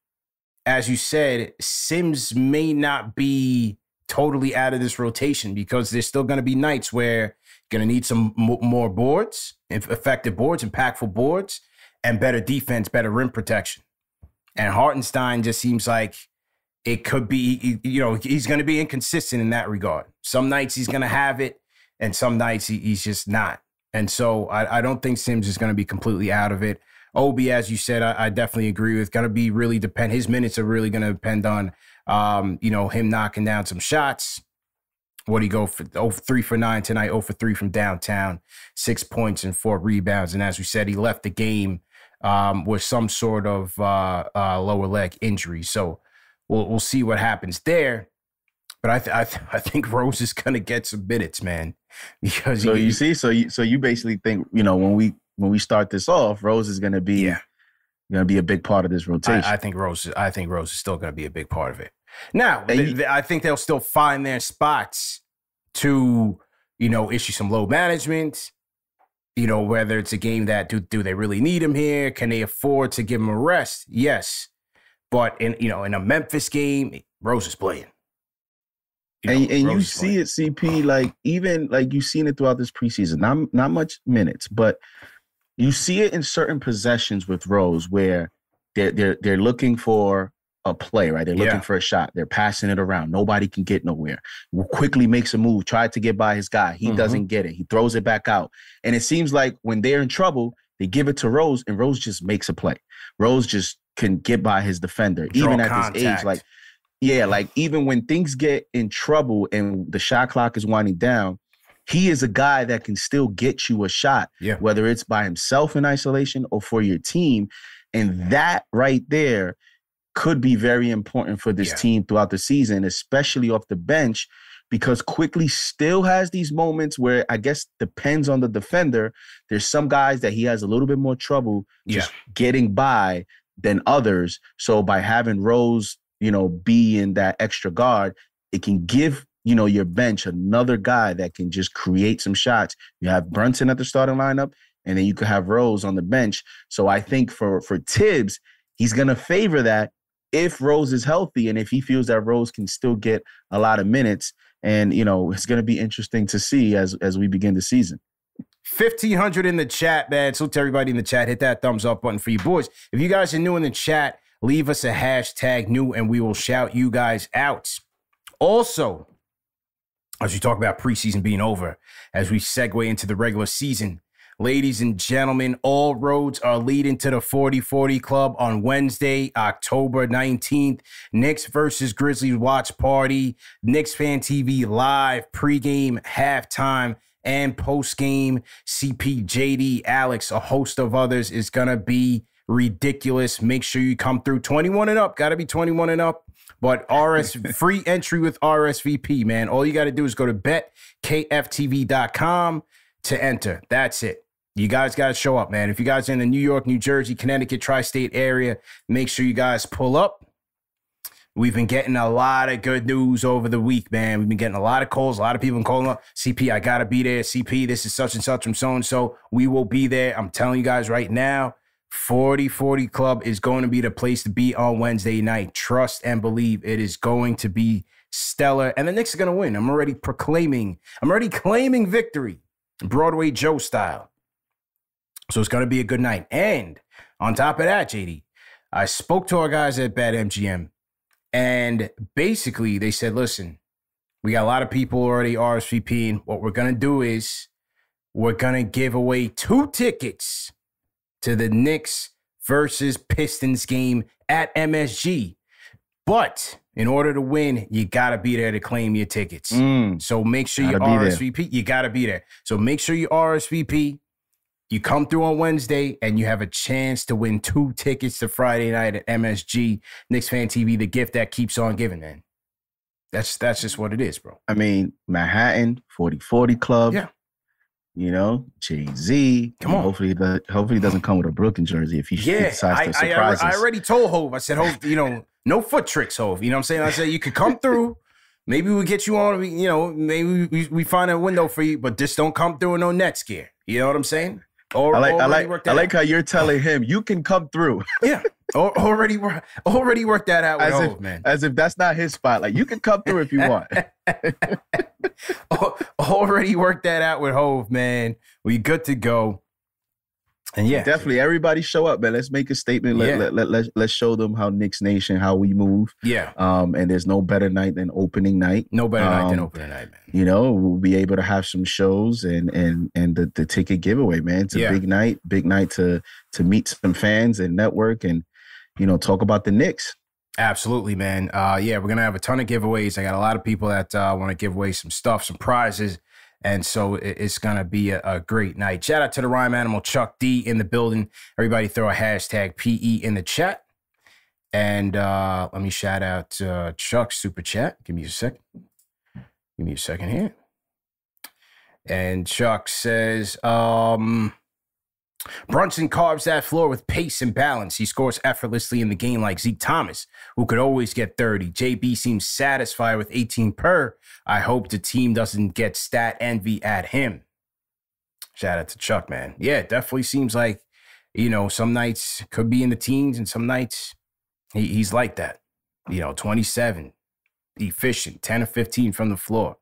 S1: as you said, Sims may not be totally out of this rotation because there's still going to be nights where you're going to need some more boards, effective boards, impactful boards, and better defense, better rim protection. And Hartenstein just seems like it could be, you know, he's going to be inconsistent in that regard. Some nights he's going to have it, and some nights he, he's just not. And so I, I don't think Sims is going to be completely out of it. Obi, as you said, I, I definitely agree with. Going to be really depend. His minutes are really going to depend on, um, you know, him knocking down some shots. What do you go for? Oh, three for nine tonight. Oh for three from downtown. Six points and four rebounds. And as we said, he left the game um, with some sort of uh, uh, lower leg injury. So we'll we'll see what happens there. But I th- I, th- I think <laughs> Rose is gonna get some minutes, man. Because
S2: so
S1: he,
S2: you see, so you so you basically think you know when we when we start this off, Rose is gonna be
S1: yeah.
S2: gonna be a big part of this rotation.
S1: I, I think Rose I think Rose is still gonna be a big part of it. Now they, I think they'll still find their spots to you know issue some low management you know, whether it's a game that do do they really need him here? Can they afford to give him a rest? Yes. But in you know, in a Memphis game, Rose is playing.
S2: You know, and, and you see it, CP, like even like you've seen it throughout this preseason. Not not much minutes, but you see it in certain possessions with Rose where they're they're they're looking for a play, right? They're looking yeah. for a shot. They're passing it around. Nobody can get nowhere. Quickley makes a move, tried to get by his guy. He mm-hmm. doesn't get it. He throws it back out. And it seems like when they're in trouble, they give it to Rose, and Rose just makes a play. Rose just can get by his defender, Draw even at contact. this age. Like, yeah, like even when things get in trouble and the shot clock is winding down, he is a guy that can still get you a shot,
S1: yeah.
S2: whether it's by himself in isolation or for your team. And that right there could be very important for this yeah. team throughout the season, especially off the bench, because Quickley still has these moments where I guess depends on the defender. There's some guys that he has a little bit more trouble just yeah. getting by than others. So by having Rose, you know, be in that extra guard, it can give you know your bench another guy that can just create some shots. You have Brunson at the starting lineup, and then you could have Rose on the bench. So I think for for Thibs, he's gonna favor that if Rose is healthy and if he feels that Rose can still get a lot of minutes. And, you know, it's to be interesting to see as as we begin the season.
S1: 1500 in the chat, man. So to everybody in the chat, hit that thumbs up button for you boys. If you guys are new in the chat, leave us a hashtag new and we will shout you guys out. Also, as we talk about preseason being over, as we segue into the regular season, Ladies and gentlemen, all roads are leading to the 40 40 Club on Wednesday, October 19th. Knicks versus Grizzlies watch party. Knicks Fan TV live, pregame, halftime, and postgame. CPJD, Alex, a host of others is going to be ridiculous. Make sure you come through 21 and up. Got to be 21 and up. But <laughs> RS free entry with RSVP, man. All you got to do is go to betkftv.com to enter. That's it. You guys got to show up, man. If you guys are in the New York, New Jersey, Connecticut, tri state area, make sure you guys pull up. We've been getting a lot of good news over the week, man. We've been getting a lot of calls, a lot of people calling up. CP, I got to be there. CP, this is such and such from so and so. We will be there. I'm telling you guys right now, 40 40 Club is going to be the place to be on Wednesday night. Trust and believe it is going to be stellar. And the Knicks are going to win. I'm already proclaiming, I'm already <laughs> claiming victory, Broadway Joe style. So it's going to be a good night. And on top of that, JD, I spoke to our guys at BetMGM, and basically they said, listen, we got a lot of people already RSVPing. What we're going to do is we're going to give away two tickets to the Knicks versus Pistons game at MSG. But in order to win, you got to be there to claim your tickets.
S2: Mm,
S1: So make sure you
S2: Gotta.
S1: RSVP. You got to be there. So make sure you RSVP. You come through on Wednesday and you have a chance to win two tickets to Friday night at MSG, Knicks Fan TV, the gift that keeps on giving, man. That's that's just what it is, bro.
S2: I mean, Manhattan, 40 40 Club.
S1: Yeah.
S2: You know, Jay Z.
S1: Come on.
S2: Hopefully, the, hopefully he doesn't come with a Brooklyn jersey if he,
S1: Yeah, <laughs>
S2: decides
S1: I,
S2: to
S1: I,
S2: surprise
S1: I,
S2: us.
S1: I already told Hov. I said, Hov, you know, no foot tricks, Hov. You know what I'm saying? I said you could come through. Maybe we get you on. You know, maybe we, we find a window for you, but just don't come through in no Nets gear. You know what I'm saying? Or,
S2: I like, I like, I like
S1: out.
S2: how you're telling him you can come through
S1: yeah, Al- already, wor- already worked that out with
S2: as
S1: Hov,
S2: if,
S1: man.
S2: as if that's not his spot. Like you can come through if you want.
S1: Already worked that out with Hov, man. We good to go. And yeah,
S2: Definitely, everybody show up, man. Let's make a statement. Let,
S1: Yeah.
S2: let, let, let, let's show them how Knicks Nation, how we move.
S1: yeah.
S2: Um, and there's no better night than opening night.
S1: No better night than
S2: Um,
S1: opening night, man.
S2: You know, we'll be able to have some shows and and and the, the ticket giveaway, man. It's a
S1: Yeah.
S2: big night, big night to to meet some fans and network and you know talk about the Knicks.
S1: Absolutely, man. Uh, yeah, we're gonna have a ton of giveaways. I got a lot of people that uh, want to give away some stuff, some prizes, and so it's gonna be a, a great night. Shout out to the rhyme animal Chuck D in the building. Everybody, throw a hashtag PE in the chat, and uh, let me shout out uh, Chuck's super chat. Give me a second. Give me a second here. And Chuck says, um, Brunson carves that floor with pace and balance. He scores effortlessly in the game like Zeke Thomas, who could always get 30. JB seems satisfied with 18 per. I hope the team doesn't get stat envy at him. Shout out to Chuck, man. Yeah, it definitely seems like, you know, some nights could be in the teens and some nights he, he's like that. You know, 27, efficient, 10 or 15 from the floor.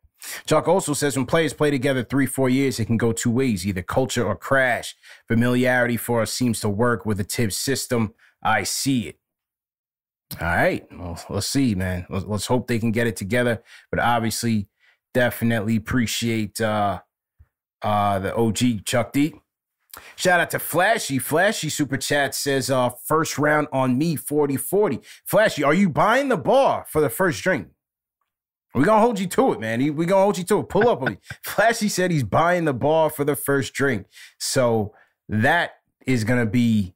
S1: Chuck also says when players play together three, four years, it can go two ways, either culture or crash. Familiarity for us seems to work with the Thibs system. I see it. All right. Well, let's see, man. Let's, let's hope they can get it together. But obviously, definitely appreciate uh uh the OG Chuck D. Shout out to Flashy. Flashy Super Chat says uh first round on me 40-40. Flashy, are you buying the bar for the first drink? We're gonna hold you to it, man. We're gonna hold you to it. Pull up on me. <laughs> Flashy said he's buying the bar for the first drink. So that is gonna be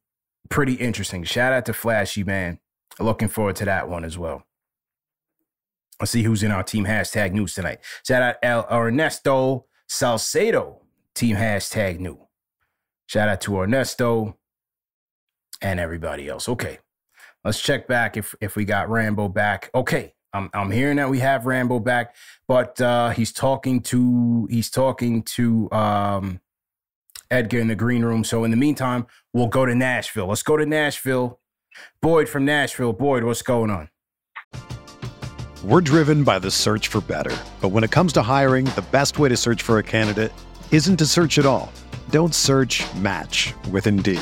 S1: pretty interesting. Shout out to Flashy, man. Looking forward to that one as well. Let's see who's in our team hashtag news tonight. Shout out El Ernesto Salcedo, team hashtag new. Shout out to Ernesto and everybody else. Okay. Let's check back if if we got Rambo back. Okay. I'm I'm hearing that we have Rambo back, but uh he's talking to he's talking to um Edgar in the green room. So in the meantime, we'll go to Nashville. Let's go to Nashville. Boyd from Nashville. Boyd, what's going on?
S3: We're driven by the search for better. But when it comes to hiring, the best way to search for a candidate isn't to search at all. Don't search match with Indeed.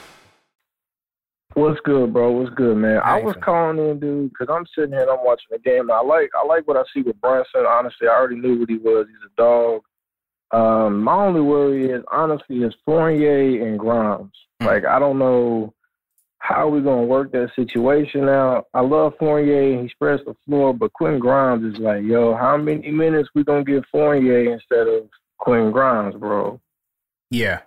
S4: What's good, bro? What's good, man? I was calling in, dude, because I'm sitting here and I'm watching the game. I like I like what I see with Brunson. Honestly, I already knew what he was. He's a dog. Um, my only worry is honestly is Fournier and Grimes. Mm. Like I don't know how we're gonna work that situation out. I love Fournier, he spreads the floor, but Quentin Grimes is like, yo, how many minutes we gonna get Fournier instead of Quentin Grimes, bro?
S1: Yeah,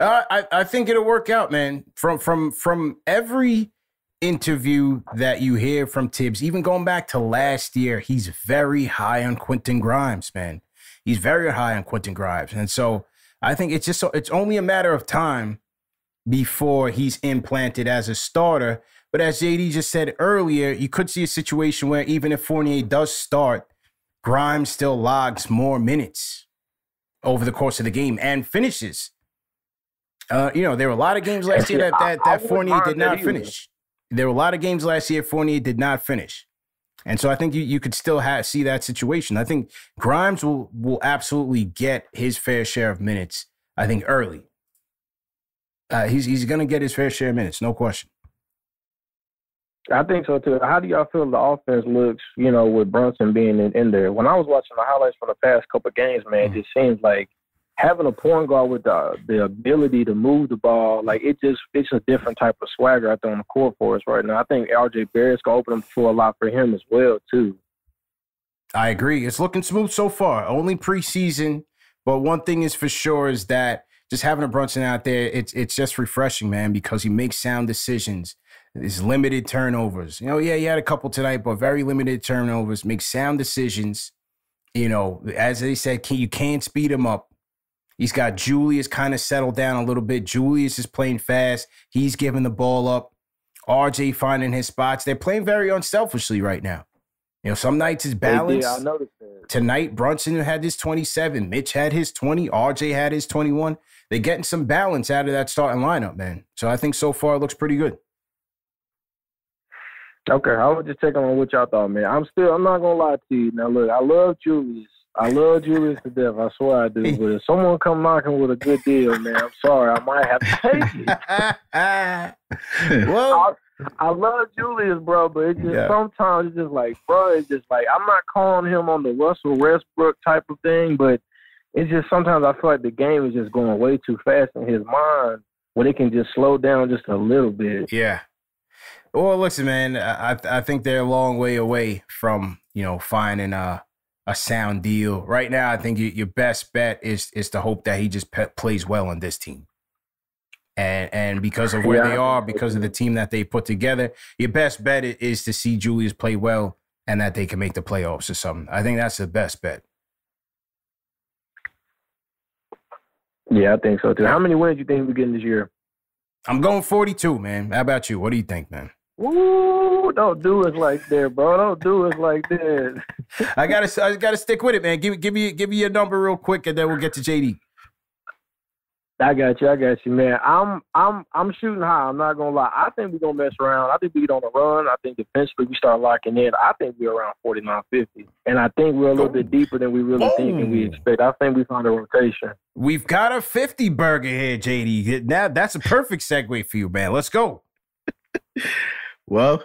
S1: I I think it'll work out, man. From from from every interview that you hear from Thibs, even going back to last year, he's very high on Quentin Grimes, man. He's very high on Quentin Grimes, and so I think it's just so, it's only a matter of time before he's implanted as a starter. But as JD just said earlier, you could see a situation where even if Fournier does start, Grimes still logs more minutes over the course of the game and finishes uh, you know, there were a lot of games last year that that, that Fournier did not finish. There were a lot of games last year Fournier did not finish. And so I think you, you could still have, see that situation. I think Grimes will will absolutely get his fair share of minutes. I think early. Uh, he's he's going to get his fair share of minutes, no question.
S4: I think so too. How do y'all feel the offense looks? You know, with Brunson being in, in there. When I was watching the highlights from the past couple of games, man, mm-hmm. it just seems like having a point guard with the the ability to move the ball, like it just it's a different type of swagger out there on the court for us right now. I think RJ Barrett's gonna open up for a lot for him as well too.
S1: I agree. It's looking smooth so far. Only preseason, but one thing is for sure is that just having a Brunson out there, it's it's just refreshing, man, because he makes sound decisions. There's limited turnovers. You know, yeah, he had a couple tonight, but very limited turnovers. Makes sound decisions. You know, as they said, can, you can't speed him up. He's got Julius kind of settled down a little bit. Julius is playing fast. He's giving the ball up. RJ finding his spots. They're playing very unselfishly right now. You know, some nights is balanced.
S4: Yeah, I noticed that.
S1: Tonight, Brunson had his 27. Mitch had his 20. RJ had his 21. They're getting some balance out of that starting lineup, man. So I think so far it looks pretty good.
S4: Okay, I was just checking on what y'all thought, man. I'm still, I'm not gonna lie to you. Now, look, I love Julius. I love Julius to death. I swear I do. <laughs> But if someone come knocking with a good deal, man, I'm sorry. I might have to take it. <laughs> well, I, I, love Julius, bro, but it just yeah. sometimes it's just like, bro, it's just like I'm not calling him on the Russell Westbrook type of thing, but it's just sometimes I feel like the game is just going way too fast in his mind when it can just slow down just a little bit.
S1: Yeah. Well, listen, man, I I think they're a long way away from you know finding uh a sound deal. Right now, I think your best bet is is to hope that he just pe- plays well on this team. And and because of where yeah. they are, because of the team that they put together, your best bet is to see Julius play well and that they can make the playoffs or something. I think that's the best bet.
S4: Yeah, I think so too. How many wins do you think we're getting this year?
S1: I'm going 42, man. How about you? What do you think, man?
S4: Ooh, don't do it like that, bro. Don't do it like that. <laughs>
S1: I gotta, I gotta stick with it, man. Give, give me, give me your number real quick, and then we'll get to JD.
S4: I got you. I got you, man. I'm I'm I'm shooting high. I'm not gonna lie. I think we're gonna mess around. I think we get on the run. I think defensively we start locking in. I think we're around 49, 50. and I think we're a little bit oh. deeper than we really think and we oh. expect. I think we found a rotation.
S1: We've got a 50 burger here, JD. Now that's a perfect segue for you, man. Let's go. <laughs>
S2: well,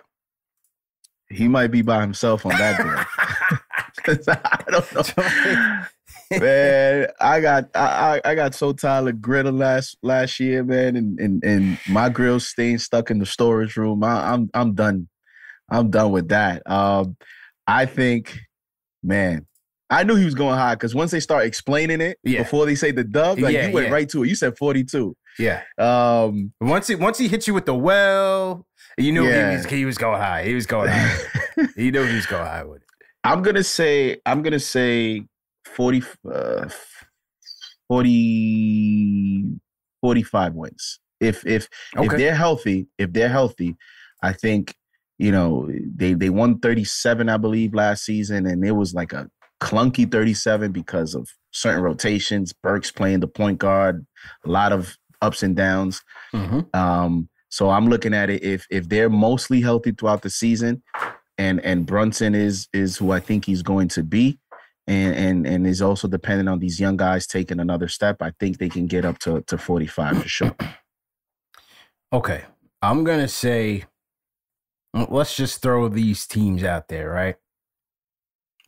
S2: he might be by himself on that day. <laughs> <laughs> I don't know. <laughs> man, I got I, I got so tired of grilling last last year, man, and and, and my grill staying stuck in the storage room. I, I'm I'm done. I'm done with that. Um, I think, man, I knew he was going high because once they start explaining it yeah. before they say the dub, like yeah, you went yeah. right to it. You said 42.
S1: Yeah. Um, once he once he hit you with the well, you knew he was he was going high. He was going high. <laughs> he knew he was going high with it.
S2: I'm gonna say I'm gonna say 40, uh, 40 45 wins. If if okay. if they're healthy, if they're healthy, I think you know they they won 37 I believe last season and it was like a clunky 37 because of certain rotations, Burks playing the point guard, a lot of ups and downs. Mm-hmm. Um, so I'm looking at it if if they're mostly healthy throughout the season and and Brunson is is who I think he's going to be, and and and is also dependent on these young guys taking another step. I think they can get up to to 45 for sure. <clears throat>
S1: Okay, I'm gonna say, let's just throw these teams out there, right?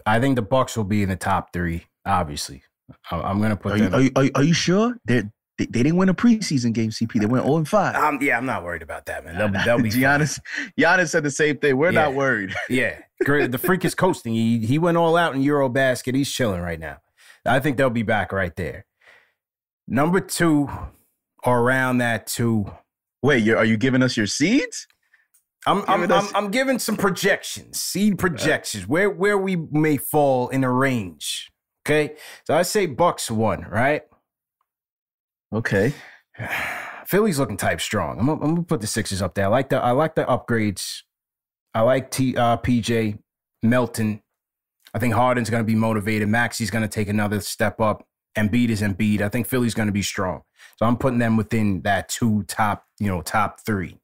S1: I think the Bucks will be in the top three. Obviously, I'm gonna put.
S2: Are,
S1: them.
S2: You, are, you, are you sure? They're, they, they didn't win a preseason game, CP. They went 0 and 5.
S1: Um, yeah, I'm not worried about that, man. They'll, they'll be
S2: Giannis, Giannis said the same thing. We're yeah. not worried. <laughs>
S1: yeah. Great. The freak is coasting. He, he went all out in Eurobasket. He's chilling right now. I think they'll be back right there. Number two, around that two.
S2: Wait, are you giving us your seeds?
S1: I'm I'm, I'm, I'm giving some projections, seed projections, where where we may fall in a range. Okay, so I say Bucks one, right?
S2: Okay. <sighs>
S1: Philly's looking type strong. I'm, I'm, gonna put the Sixers up there. I like the I like the upgrades. I like T, uh, PJ Melton. I think Harden's gonna be motivated. Maxey's gonna take another step up. Embiid is Embiid. I think Philly's gonna be strong. So I'm putting them within that two top, you know, top three.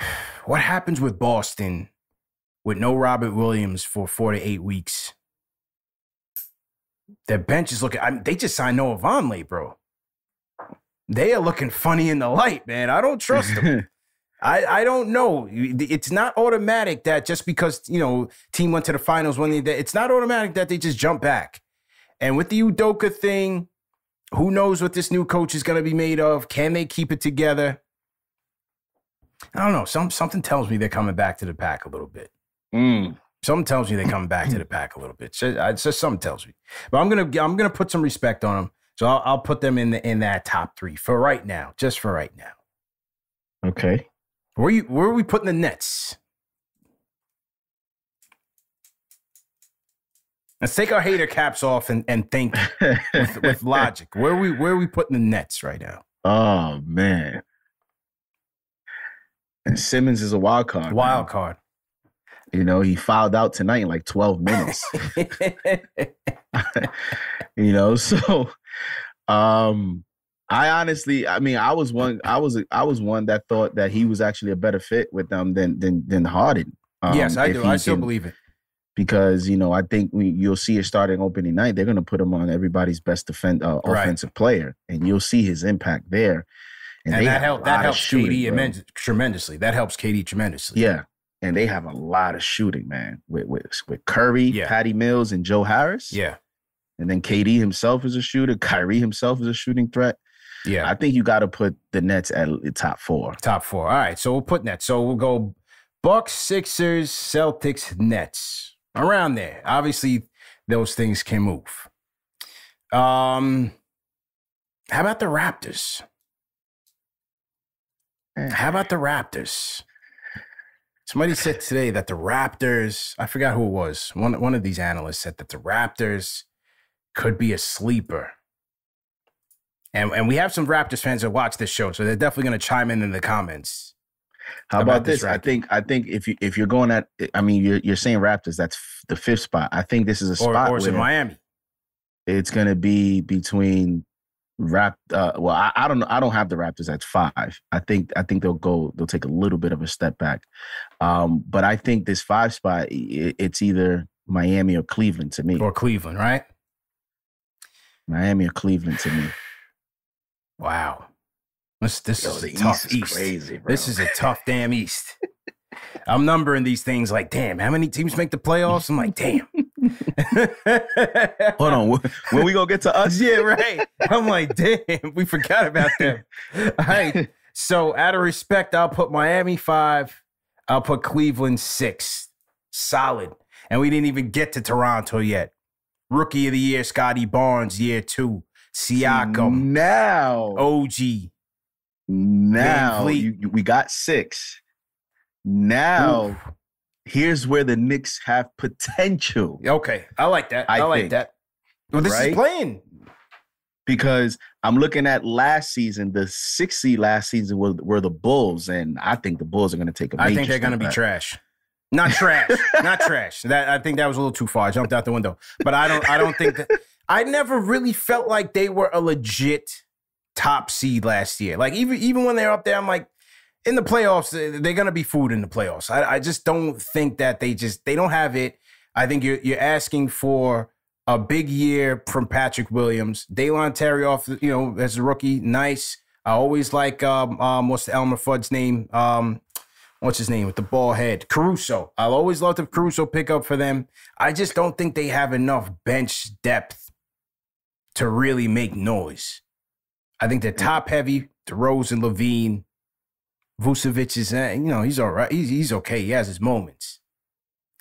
S1: <sighs> What happens with Boston with no Robert Williams for four to eight weeks? Their bench is looking. I mean, they just signed Noah Vonleh, bro. They are looking funny in the light, man. I don't trust them. <laughs> I, I don't know. It's not automatic that just because you know team went to the finals when they it's not automatic that they just jump back. And with the Udoka thing, who knows what this new coach is going to be made of? Can they keep it together? I don't know. Some something tells me they're coming back to the pack a little bit. Mm. Something tells me they come back to the pack a little bit. So, it's just something tells me. But I'm gonna I'm gonna put some respect on them. So I'll, I'll put them in the in that top three for right now, just for right now.
S2: Okay.
S1: Where you where are we putting the Nets? Let's take our hater caps off and, and think <laughs> with, with logic. Where are we where are we putting the Nets right now?
S2: Oh man. And Simmons is a wild card.
S1: Wild man. card.
S2: You know, he filed out tonight in like 12 minutes. <laughs> <laughs> you know, so um I honestly, I mean, I was one, I was, I was one that thought that he was actually a better fit with them than than than Harden.
S1: Um, yes, I do. I still can, believe it
S2: because you know I think we, you'll see it starting opening night. They're going to put him on everybody's best defend uh, right. offensive player, and you'll see his impact there.
S1: And, and that helps. That helps shooting, KD tremendously. That helps KD tremendously.
S2: Yeah, and they have a lot of shooting, man, with with, with Curry, yeah. Patty Mills, and Joe Harris.
S1: Yeah.
S2: And then KD himself is a shooter. Kyrie himself is a shooting threat.
S1: Yeah.
S2: I think you got to put the Nets at the top four.
S1: Top four. All right. So we'll put Nets. So we'll go Bucks, Sixers, Celtics, Nets. Around there. Obviously, those things can move. Um, how about the Raptors? Eh. How about the Raptors? Somebody said today that the Raptors, I forgot who it was. One, one of these analysts said that the Raptors could be a sleeper. And, and we have some Raptors fans that watch this show, so they're definitely going to chime in in the comments.
S2: How about, about this? I think I think if you if you're going at, I mean, you're you're saying Raptors. That's the fifth spot. I think this is a spot.
S1: Or, or is it Miami?
S2: It's going to be between Rap. Uh, well, I, I don't know. I don't have the Raptors at five. I think I think they'll go. They'll take a little bit of a step back. Um, but I think this five spot, it, it's either Miami or Cleveland to me.
S1: Or Cleveland, right?
S2: Miami or Cleveland to me.
S1: Wow. This this
S2: Yo,
S1: is
S2: the
S1: a tough
S2: East is
S1: East.
S2: crazy, bro.
S1: This is a tough damn East. I'm numbering these things like, damn, how many teams make the playoffs? I'm like, damn. <laughs>
S2: Hold on. When- we gonna get to us?
S1: Yeah, right. I'm like, damn, we forgot about them. All right. So, out of respect, I'll put Miami five. I'll put Cleveland six. Solid. And we didn't even get to Toronto yet. Rookie of the year, Scottie Barnes, year two. Siakam,
S2: Now,
S1: OG.
S2: now you, you- we got six. Now,
S1: Ooh.
S2: Here's where the Knicks have potential
S1: Okay, I like that. I,
S2: I
S1: like
S2: think.
S1: that. Well, this
S2: Right?
S1: is playing.
S2: because I'm looking at last season. The six seed last season were, were the Bulls, and I think the Bulls are going to take a.
S1: I think they're going to be trash. Not trash, not <laughs> trash. That I think that was a little too far. I jumped out the window. But I don't. I don't think that. I never really felt like they were a legit top seed last year. Like even even when they're up there, I'm like, in the playoffs, they- they're going to be food in the playoffs. I, I just don't think that they just they don't have it. I think you're you're asking for a big year from Patrick Williams. Dalen Terry off, you know, as a rookie, nice. I always like um um what's the Elmer Fudd's name? Um what's his name with the ball head? Caruso. I'll always love the Caruso pickup for them. I just don't think they have enough bench depth to really make noise. I think they're top heavy. DeRozan, LaVine, Vucevic is, uh, you know, he's all right. He's, he's okay. He has his moments.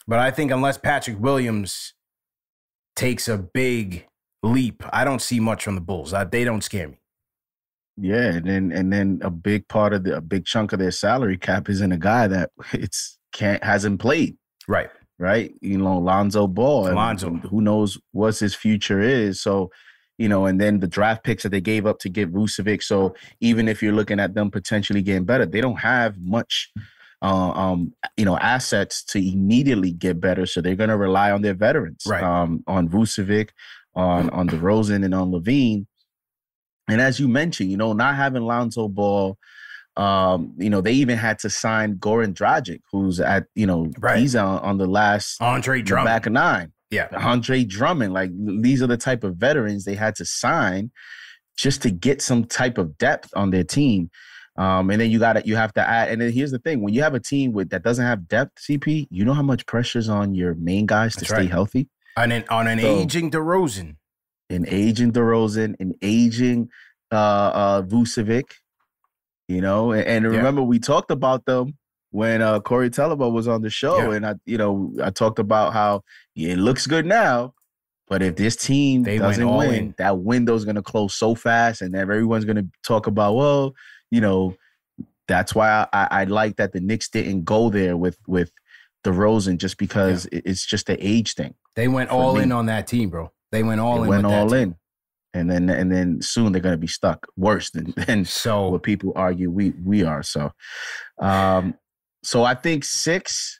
S1: But I think unless Patrick Williams takes a big leap, I don't see much from the Bulls. I, they don't scare me.
S2: Yeah, and then and then a big part of the a big chunk of their salary cap is in a guy that it's can't hasn't played.
S1: Right.
S2: right? You know, Lonzo Ball.
S1: Lonzo.
S2: who knows what his future is. So, you know, and then the draft picks that they gave up to get Vucevic. So even if you're looking at them potentially getting better, they don't have much, uh, um, you know, assets to immediately get better. So they're going to rely on their veterans,
S1: Right.
S2: um, on Vucevic, on on DeRozan, and on LaVine. And as you mentioned, you know, not having Lonzo Ball, um, you know, they even had to sign Goran Dragic, who's at, you know,
S1: Right.
S2: he's on, on the last
S1: Andre Drummond.
S2: back of nine.
S1: Yeah.
S2: Andre Drummond, like these are the type of veterans they had to sign just to get some type of depth on their team. Um, and then you got to you have to add. And then here's the thing: when you have a team with that doesn't have depth, CP, you know how much pressure's on your main guys to
S1: That's
S2: stay
S1: right.
S2: healthy.
S1: On an, on an
S2: So-
S1: aging DeRozan.
S2: An aging DeRozan, an aging uh, uh, Vucevic, you know. And, and
S1: Yeah.
S2: remember, we talked about them when uh, Corey Teleba was on the show,
S1: Yeah.
S2: and I, you know, I talked about how yeah, it looks good now, but if this team
S1: They
S2: doesn't win,
S1: in.
S2: that window's going to close so fast, and everyone's going to talk about, well, you know, that's why I, I, like that the Knicks didn't go there with with DeRozan just because it- it's just the age thing.
S1: They went all
S2: me.
S1: in on that team, bro. They went all
S2: They
S1: in.
S2: went
S1: with that
S2: all
S1: team.
S2: in, and then and then soon they're going to be stuck worse than <laughs> than
S1: So
S2: what people argue we we are. So, um, so I think six.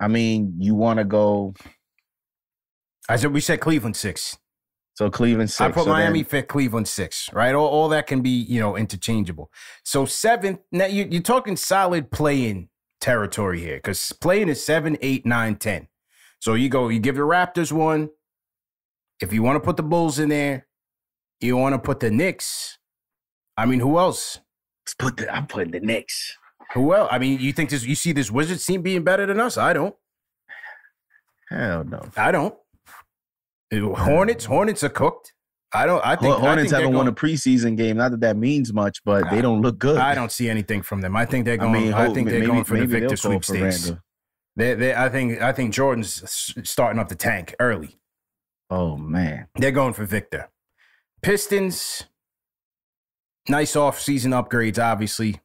S2: I mean, you want to go
S1: I said we said Cleveland six.
S2: so Cleveland six.
S1: I put
S2: so
S1: Miami
S2: then-
S1: fifth, Cleveland six. Right, all, all that can be you know interchangeable. So seventh. Now you, you're talking solid playing territory here because playing is seven, eight, nine, ten. So you go, you give the Raptors one. If you want to put the Bulls in there, you want to put the Knicks. I mean, who else?
S2: Let's put the, I'm putting the Knicks.
S1: Who else? I mean, you think this? You see this Wizards team being better than us? I don't.
S2: Hell no.
S1: I don't. Hornets, Hornets are cooked. I don't. I think
S2: Hornets
S1: I think
S2: haven't won a preseason game. Not that that means much, but they don't look good.
S1: I don't see anything from them. I think they're
S2: I
S1: going. I,
S2: mean, hope-
S1: think they're going for the Victor sweepstakes. They, they, I think, I think Jordan's starting up the tank early.
S2: Oh man.
S1: They're going for Victor. Pistons, nice off-season upgrades. Obviously,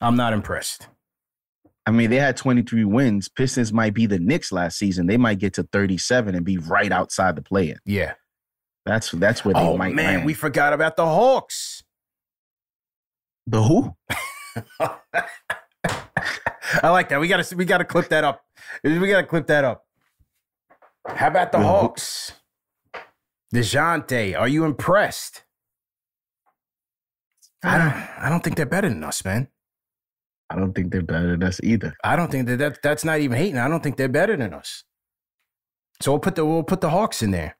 S1: I'm not impressed.
S2: I mean, they had 23 wins. Pistons might be the Knicks last season. They might get to 37 and be right outside the play-in.
S1: Yeah.
S2: That's that's where they might.
S1: Oh
S2: might
S1: man,
S2: land.
S1: we forgot about the Hawks.
S2: the who? <laughs>
S1: I like that. We got to we got to clip that up. We got to clip that up. How about the
S2: The
S1: Hawks? Dejounte, are you impressed? I don't. I don't think they're better than us, man.
S2: I don't think they're better than us either.
S1: I don't think that, that that's not even hating. I don't think they're better than us. So we'll put the we'll put the Hawks in there.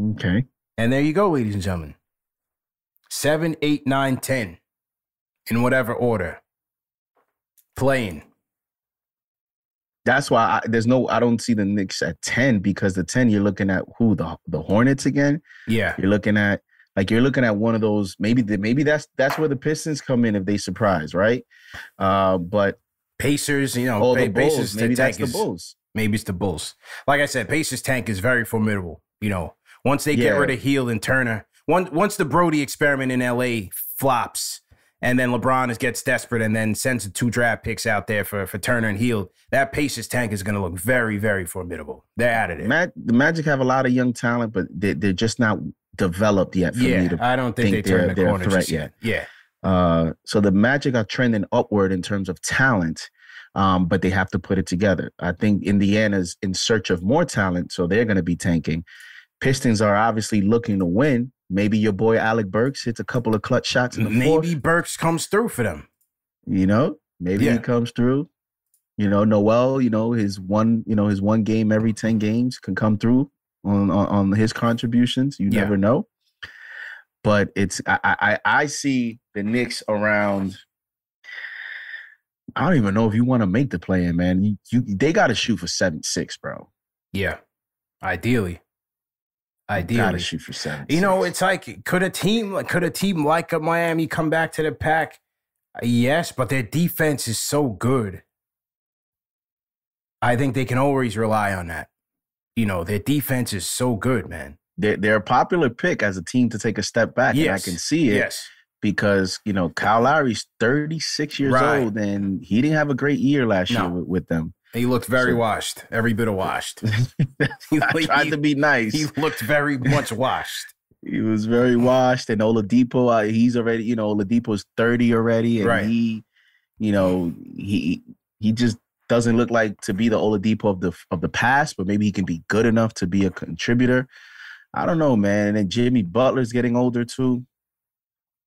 S2: Okay.
S1: And there you go, ladies and gentlemen. Seven, eight, nine, ten, in whatever order. Playing.
S2: That's why I, there's no. I don't see the Knicks at ten because the ten you're looking at who the the Hornets again.
S1: Yeah.
S2: You're looking at like you're looking at one of those. Maybe the, maybe that's that's where the Pistons come in if they surprise, right? Uh, but
S1: Pacers, you know,
S2: oh, the Bulls.
S1: Pacers
S2: Maybe that's the Bulls.
S1: Maybe it's the Bulls. Like I said, Pacers tank is very formidable. You know, once they get rid of Hield and Turner, once once the Brodie experiment in LA flops, and then LeBron is, gets desperate and then sends the two draft picks out there for, for Turner and Hield, that Pacers tank is going to look very, very formidable. They're out of there.
S2: Mag- the Magic have a lot of young talent, but they, they're just not developed yet for
S1: yeah,
S2: me to
S1: I don't think,
S2: think
S1: they turn
S2: they're-
S1: the corner just yet.
S2: yet.
S1: Yeah.
S2: Uh, so the Magic are trending upward in terms of talent, um, but they have to put it together. I think Indiana's in search of more talent, so they're going to be tanking. Pistons are obviously looking to win. Maybe your boy Alec Burks hits a couple of clutch shots in the fourth.
S1: Maybe Burks comes through for them.
S2: You know, maybe
S1: Yeah.
S2: he comes through. You know, Noel. You know his one. You know his one game every ten games can come through on on, on his contributions. You
S1: Yeah.
S2: never know. But it's I, I I see the Knicks around. I don't even know if you want to make the play in, man. You, you they got to shoot for seven six, bro.
S1: Yeah. Ideally.
S2: Got
S1: Ideally.
S2: to shoot for seven.
S1: You know, it's like could a team like could a team like a Miami come back to the pack? Uh, yes, but their defense is so good. I think they can always rely on that. You know, their defense is so good, man.
S2: they're they're a popular pick as a team to take a step back, and I can see it.
S1: Yes.
S2: because you know Kyle Lowry's 36 years
S1: Right.
S2: old and he didn't have a great year last year with, with them.
S1: He looked very
S2: So-
S1: washed. Every bit of washed. <laughs>
S2: I <laughs> tried to be nice.
S1: He
S2: He,
S1: looked very much washed.
S2: He was very washed, and Oladipo, uh, he's already you know Oladipo's 30 already, and
S1: Right.
S2: he, you know, he he just doesn't look like to be the Oladipo of the of the past, but maybe he can be good enough to be a contributor. I don't know, man. And then Jimmy Butler's getting older too.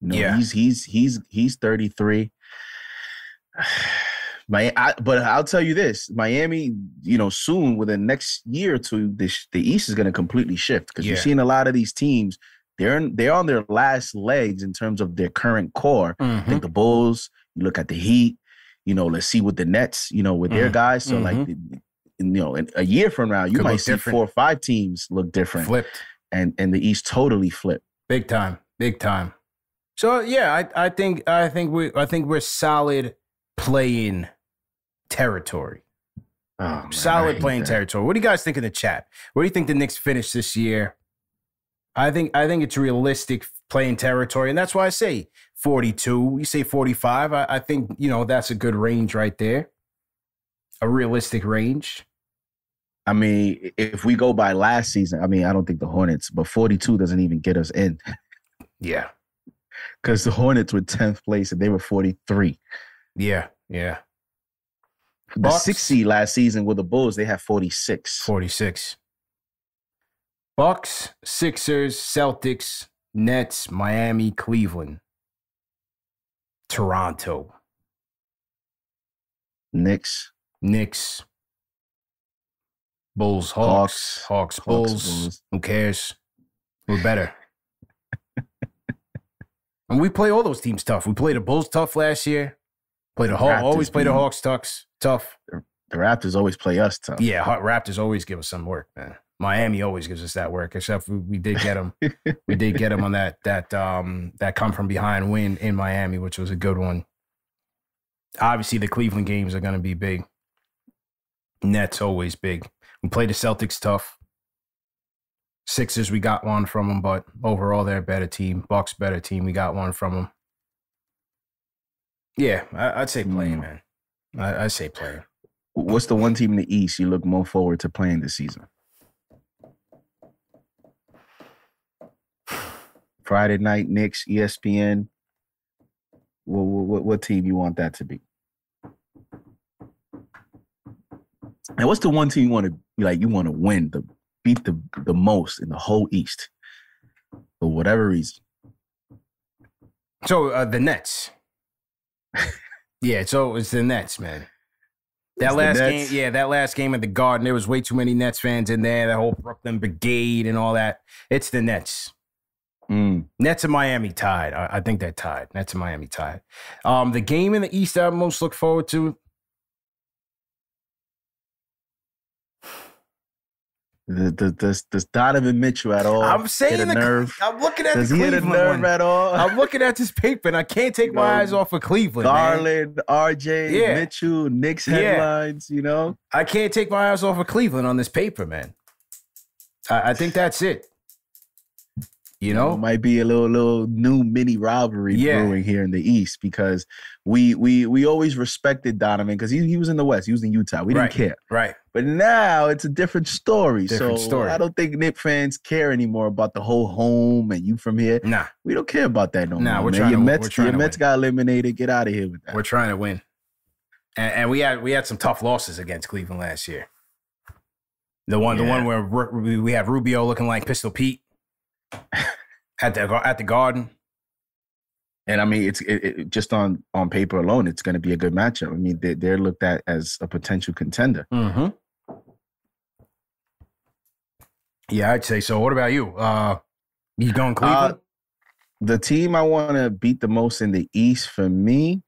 S2: You know,
S1: Yeah.
S2: he's he's he's he's 33. My, I, but I'll tell you this: Miami, you know, soon within next year or two, the, the East is going to completely shift because you're seeing a lot of these teams. They're in, they're on their last legs in terms of their current core. I
S1: Mhm.
S2: think the Bulls. You look at the Heat. You know, let's see what the Nets. You know, with their
S1: Mhm.
S2: guys. So like, you know, in a year from now, you
S1: Could
S2: might see
S1: different.
S2: four or five teams look different,
S1: Flipped.
S2: and and the East totally flipped.
S1: Big time. Big time. So yeah, I, I think I think we I think we're solid playing territory.
S2: Oh,
S1: solid playing
S2: that.
S1: territory. What do you guys think in the chat? Where do you think the Knicks finish this year? I think I think it's realistic playing territory, and that's why I say 42. You say 45. I, I think you know that's a good range right there. A realistic range.
S2: I mean, if we go by last season, I mean, I don't think the Hornets, but 42 doesn't even get us in
S1: Yeah, <laughs>
S2: because the Hornets were 10th place and they were 43.
S1: yeah, yeah.
S2: The
S1: Bucks?
S2: sixth seed last season with the Bulls, they have 46.
S1: 46. Bucks, Sixers, Celtics, Nets, Miami, Cleveland, Toronto,
S2: Knicks,
S1: Knicks, Bulls,
S2: Hawks,
S1: Hawks, Hawks,
S2: Hawks,
S1: Bulls.
S2: Bulls.
S1: Who cares? We're better. and we play all those teams tough. We played the Bulls tough last year. Play the Hawks. Always play the Hawks tough. Tough.
S2: The Raptors always play us tough.
S1: Yeah, Raptors always give us some work, man. Miami always gives us that work, except we, we did get them. <laughs> we did get them on that that um that come from behind win in Miami, which was a good one. Obviously, the Cleveland games are going to be big. Nets always big. We play the Celtics tough. Sixers, we got one from them, but overall they're a better team. Bucks better team. We got one from them. Yeah, I, I'd say playing,
S2: Mm.
S1: man. I, I'd say playing.
S2: What's the one team in the East you look more forward to playing this season? <sighs> Friday night, Knicks, ESPN. What, what, what team you want that to be? And what's the one team you want to like? You want to win the beat the the most in the whole East for whatever reason.
S1: So uh, the Nets. Yeah, so it's the Nets, man. <laughs> That
S2: It's
S1: last game, yeah, that last game at the Garden, there was way too many Nets fans in there. That whole Brooklyn Brigade and all that. It's the Nets.
S2: Mm.
S1: Nets and Miami tied. I, I think they're tied. Nets and Miami tied. Um, the game in the East I most look forward to.
S2: The, the, does, does Donovan Mitchell at all
S1: I'm saying the,
S2: nerve?
S1: I'm looking at
S2: Does
S1: the
S2: he hit a
S1: Cleveland
S2: nerve
S1: one.
S2: at all?
S1: I'm looking at this paper and I can't take my eyes off of Cleveland. man.
S2: Garland, RJ,
S1: Yeah.
S2: Mitchell, Knicks
S1: Yeah.
S2: headlines, you know?
S1: I can't take my eyes off of Cleveland on this paper, man. I, I think that's it. You
S2: It
S1: know,
S2: might be a little little new mini rivalry
S1: Yeah.
S2: brewing here in the East because we we we always respected Donovan because he, he was in the West, he was in Utah. We didn't care.
S1: right?
S2: But now it's a different story.
S1: Different
S2: so
S1: story.
S2: I don't think Knicks fans care anymore about the whole home and you from here.
S1: Nah,
S2: We don't care about that no
S1: Nah,
S2: more.
S1: we're
S2: man.
S1: trying
S2: your
S1: to-
S2: Mets,
S1: we're trying
S2: your Mets
S1: win.
S2: got eliminated. Get out of here with that.
S1: we're trying to win, and, and we had we had some tough losses against Cleveland last year. The one, the one where we we have Rubio looking like Pistol Pete at the at the Garden.
S2: And I mean, it's it, it, just on on paper alone, it's going to be a good matchup. I mean, they, they're looked at as a potential contender.
S1: Mm-hmm. Yeah, I'd say so. What about you? Uh, you going Cleveland?
S2: Uh, the team I want to beat the most in the East for me,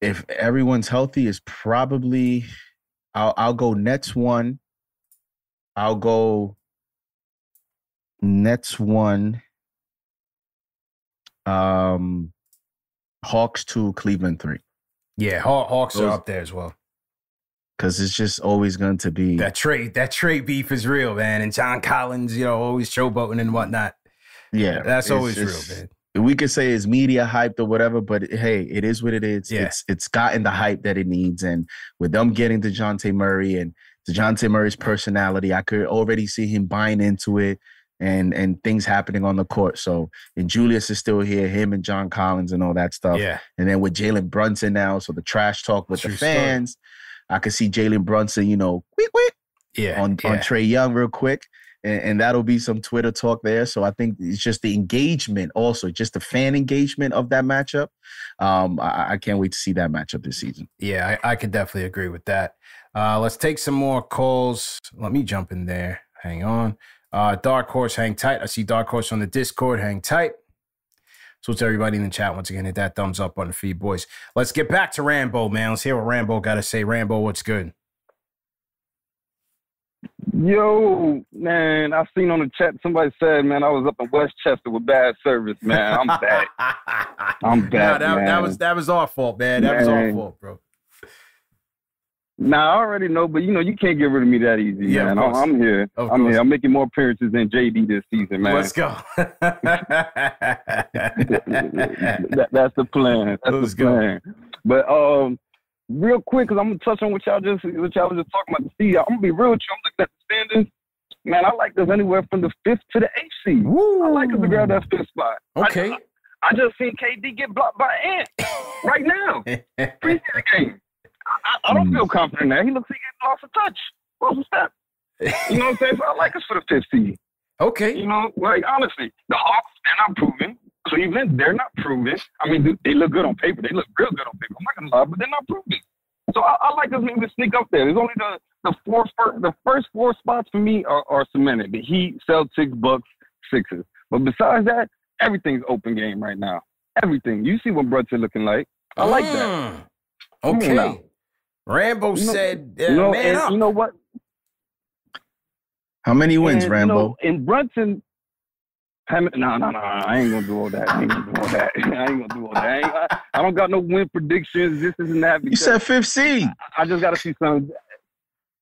S2: if everyone's healthy, is probably I'll I'll go Nets one. I'll go Nets one. Um, Hawks two, Cleveland three,
S1: yeah, Haw- Hawks are up there as well.
S2: Because it's just always going to be
S1: That trade, that trade beef is real, man. And John Collins, you know, always showboating and whatnot.
S2: yeah.
S1: That's
S2: it's
S1: always real, man.
S2: we could say it's media hyped or whatever, but hey, it is what it is.
S1: Yeah.
S2: It's it's gotten the hype that it needs. And with them getting DeJounte Murray and DeJounte Murray's personality, I could already see him buying into it and and things happening on the court. So and Julius is still here, him and John Collins and all that stuff.
S1: Yeah,
S2: And then with Jalen Brunson now, so the trash talk with
S1: True
S2: the
S1: story.
S2: I could see Jalen Brunson, you know, quick, quick,
S1: yeah,
S2: on,
S1: yeah.
S2: on Trae Young real quick. And, and that'll be some Twitter talk there. So I think it's just the engagement, also just the fan engagement of that matchup. Um, I, I can't wait to see that matchup this season.
S1: Yeah, I, I could definitely agree with that. Uh, let's take some more calls. Let me jump in there. Hang on. Uh, Dark Horse, hang tight. I see Dark Horse on the Discord. Hang tight. So it's everybody in the chat once again. Hit that thumbs up on the feed, boys. Let's get back to Rambo, man. Let's hear what Rambo got to say. Rambo, what's good?
S5: Yo, man, I seen on the chat somebody said, man, I was up in Westchester with bad service, man. I'm back. <laughs> I'm back,
S1: that,
S5: man.
S1: that was that was our fault, man. That was our fault, bro.
S5: Nah, I already know, but you know, you can't get rid of me that easy,
S1: Yeah,
S5: man. I'm, here.
S1: Of
S5: I'm
S1: course.
S5: here. I'm making more appearances than JD this season, man.
S1: Let's go. <laughs> <laughs>
S5: that, that's the plan. That's
S1: Let's
S5: the
S1: go.
S5: But um, real quick, cause I'm gonna touch on what y'all just what y'all was just talking about. The seed. I'm gonna be real with you. I'm looking at the standings. Man, I like us anywhere from the fifth to the eighth seed. I like us to grab that fifth spot. I-
S1: Okay.
S5: I, I just seen KD get blocked by Ant right now. <laughs> Preseason game. I, I, don't feel confident in that. He looks like he lost a touch. Lost a step. You know what I'm saying? So I like us for the fifth seed.
S1: okay.
S5: You know, like honestly, the Hawks, they're not proven. Cleveland, they're not proven. I mean, they- look good on paper. They look real good on paper. I'm not gonna lie, but they're not proven. So I, I like us maybe to sneak up there. There's only the the four fir- the first four spots for me are, are cemented. The Heat, Celtics, Bucks, Sixers. But besides that, everything's open game right now. Everything. You see what Brunson looking like. I like that.
S1: Mm. Okay.
S5: Now.
S1: Rambo
S5: You know-
S1: said, uh,
S5: You know,
S1: man
S5: and
S1: up.
S5: you know what?
S2: How many wins,
S5: And,
S2: Rambo?
S5: You know, and Brunson, how many- no, no, no, I ain't gonna do all that. I ain't gonna do all that. <laughs> I ain't gonna do all that. I, I, I, don't got no win predictions. This is and that.
S2: you said fifth seed.
S5: I just gotta see some.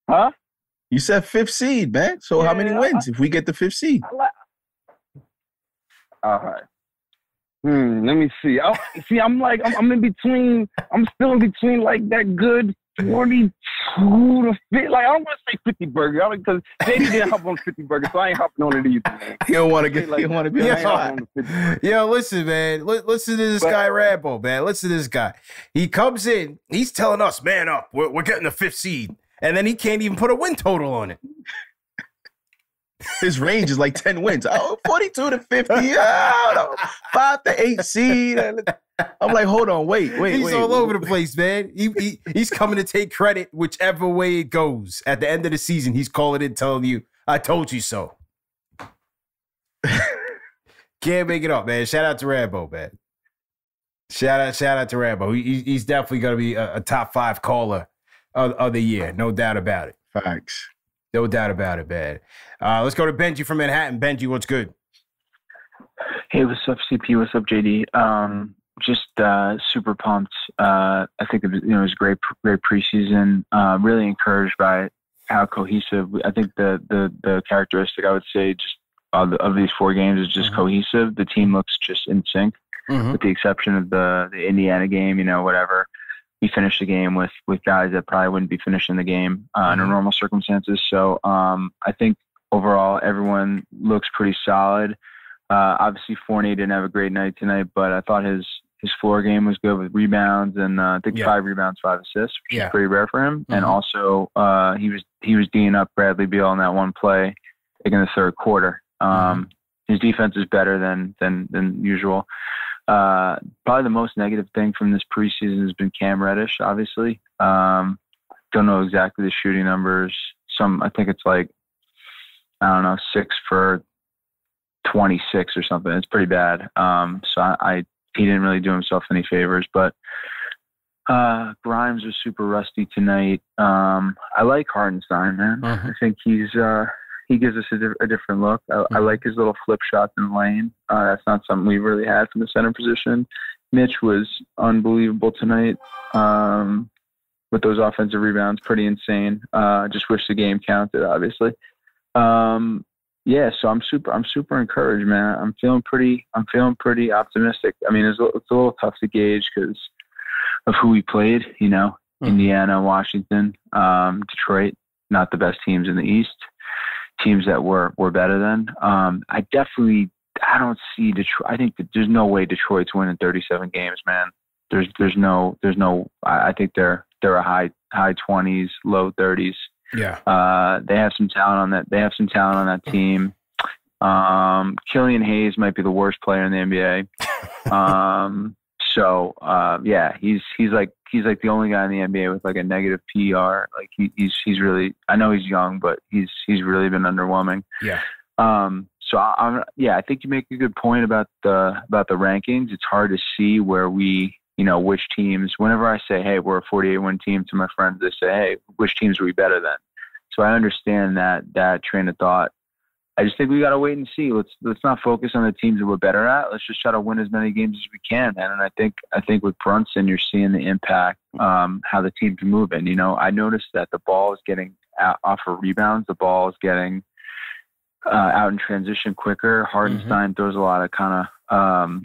S5: Huh?
S2: You said fifth seed, man. So how many
S5: Yeah,
S2: wins if we get the fifth seed?
S5: Like. All right. Hmm. Let me see. I, see, I'm like, I'm, I'm in between. I'm still in between like that good 42 to 50. Like I don't want to say 50 burger I because JD didn't hop on 50 burger, so I ain't hopping on it either. Man.
S2: You don't want to get.
S5: Like,
S2: you want to be
S5: I
S2: on the
S5: hopping
S2: spot.
S5: on the 50
S1: Yo, listen, man. Li- listen to this
S5: But-
S1: guy, Rambo, man. Listen to this guy. He comes in, he's telling us, man up, we're, we're getting the fifth seed. And then he can't even put a win total on it.
S2: his range is like 10 wins. Oh, 42 to 50. <laughs> 5 to eight seed. I'm like, hold on, wait, wait,
S1: he's
S2: wait.
S1: all over the place, man. He, he, he's coming to take credit whichever way it goes. At the end of the season, he's calling it, telling you, "I told you so." Can't make it up, man. Shout out to Rambo, man. Shout out, shout out to Rambo. He, he's definitely going to be a, a, top five caller of, of, the year, no doubt about it.
S2: Facts,
S1: no doubt about it, man. Uh, let's go to Benji from Manhattan. Benji, what's good?
S6: Hey, what's up, CP? What's up, JD? Um, just uh, super pumped. Uh, I think it was, you know it was great, great preseason. Uh, really encouraged by how cohesive. I think the the the characteristic I would say just of, of these four games is just mm-hmm. cohesive. The team looks just in sync, mm-hmm. with the exception of the the Indiana game. You know, whatever. We finished the game with with guys that probably wouldn't be finishing the game uh, mm-hmm. under normal circumstances. So um, I think overall everyone looks pretty solid. Uh, obviously, Fournier didn't have a great night tonight, but I thought his his floor game was good with rebounds and uh, I think yeah. five rebounds, five assists, which yeah. is pretty rare for him. Mm-hmm. And also, uh, he was he was D'ing up Bradley Beal in that one play, like in the third quarter. Um, mm-hmm. His defense is better than than than usual. Uh, probably the most negative thing from this preseason has been Cam Reddish. Obviously, um, don't know exactly the shooting numbers. Some I think it's like I don't know six for 26 or something. It's pretty bad. Um, so I, I he didn't really do himself any favors. But uh, Grimes was super rusty tonight. Um, I like Hartenstein, man. Mm-hmm. I think he's uh, he gives us a, di- a different look. I, mm-hmm. I, like his little flip shots in the lane. Uh, that's not something we've really had from the center position. Mitch was unbelievable tonight um, with those offensive rebounds. Pretty insane. Uh, just wish the game counted, obviously. Um, yeah, so I'm super, I'm super encouraged, man. I'm feeling pretty, I'm feeling pretty optimistic. I mean, it's, it's a little tough to gauge because of who we played. You know, mm-hmm. Indiana, Washington, um, Detroit, not the best teams in the East. Teams that were were better than. Um, I definitely, I don't see Detroit. I think that there's no way Detroit's winning 37 games, man. There's, there's no, there's no. I, I think they're they're a high high 20s, low 30s
S1: yeah.
S6: Uh, they have some talent on that. They have some talent on that team. Um, Killian Hayes might be the worst player in the NBA. <laughs> um, so uh, yeah, he's he's like he's like the only guy in the NBA with like a negative PR. Like he, he's he's really. I know he's young, but he's he's really been underwhelming.
S1: Yeah.
S6: Um, so I, I'm yeah, I think you make a good point about the about the rankings. It's hard to see where we you know, which teams, whenever I say, hey, we're a 48 win team to my friends, they say, hey, which teams are we better than? So I understand that, that train of thought. I just think we got to wait and see. Let's, let's not focus on the teams that we're better at. Let's just try to win as many games as we can, man. And I think, I think with Brunson, you're seeing the impact, um, how the team's moving. You know, I noticed that the ball is getting off of rebounds. The ball is getting, uh, out in transition quicker. Hartenstein mm-hmm. throws a lot of kind of, um,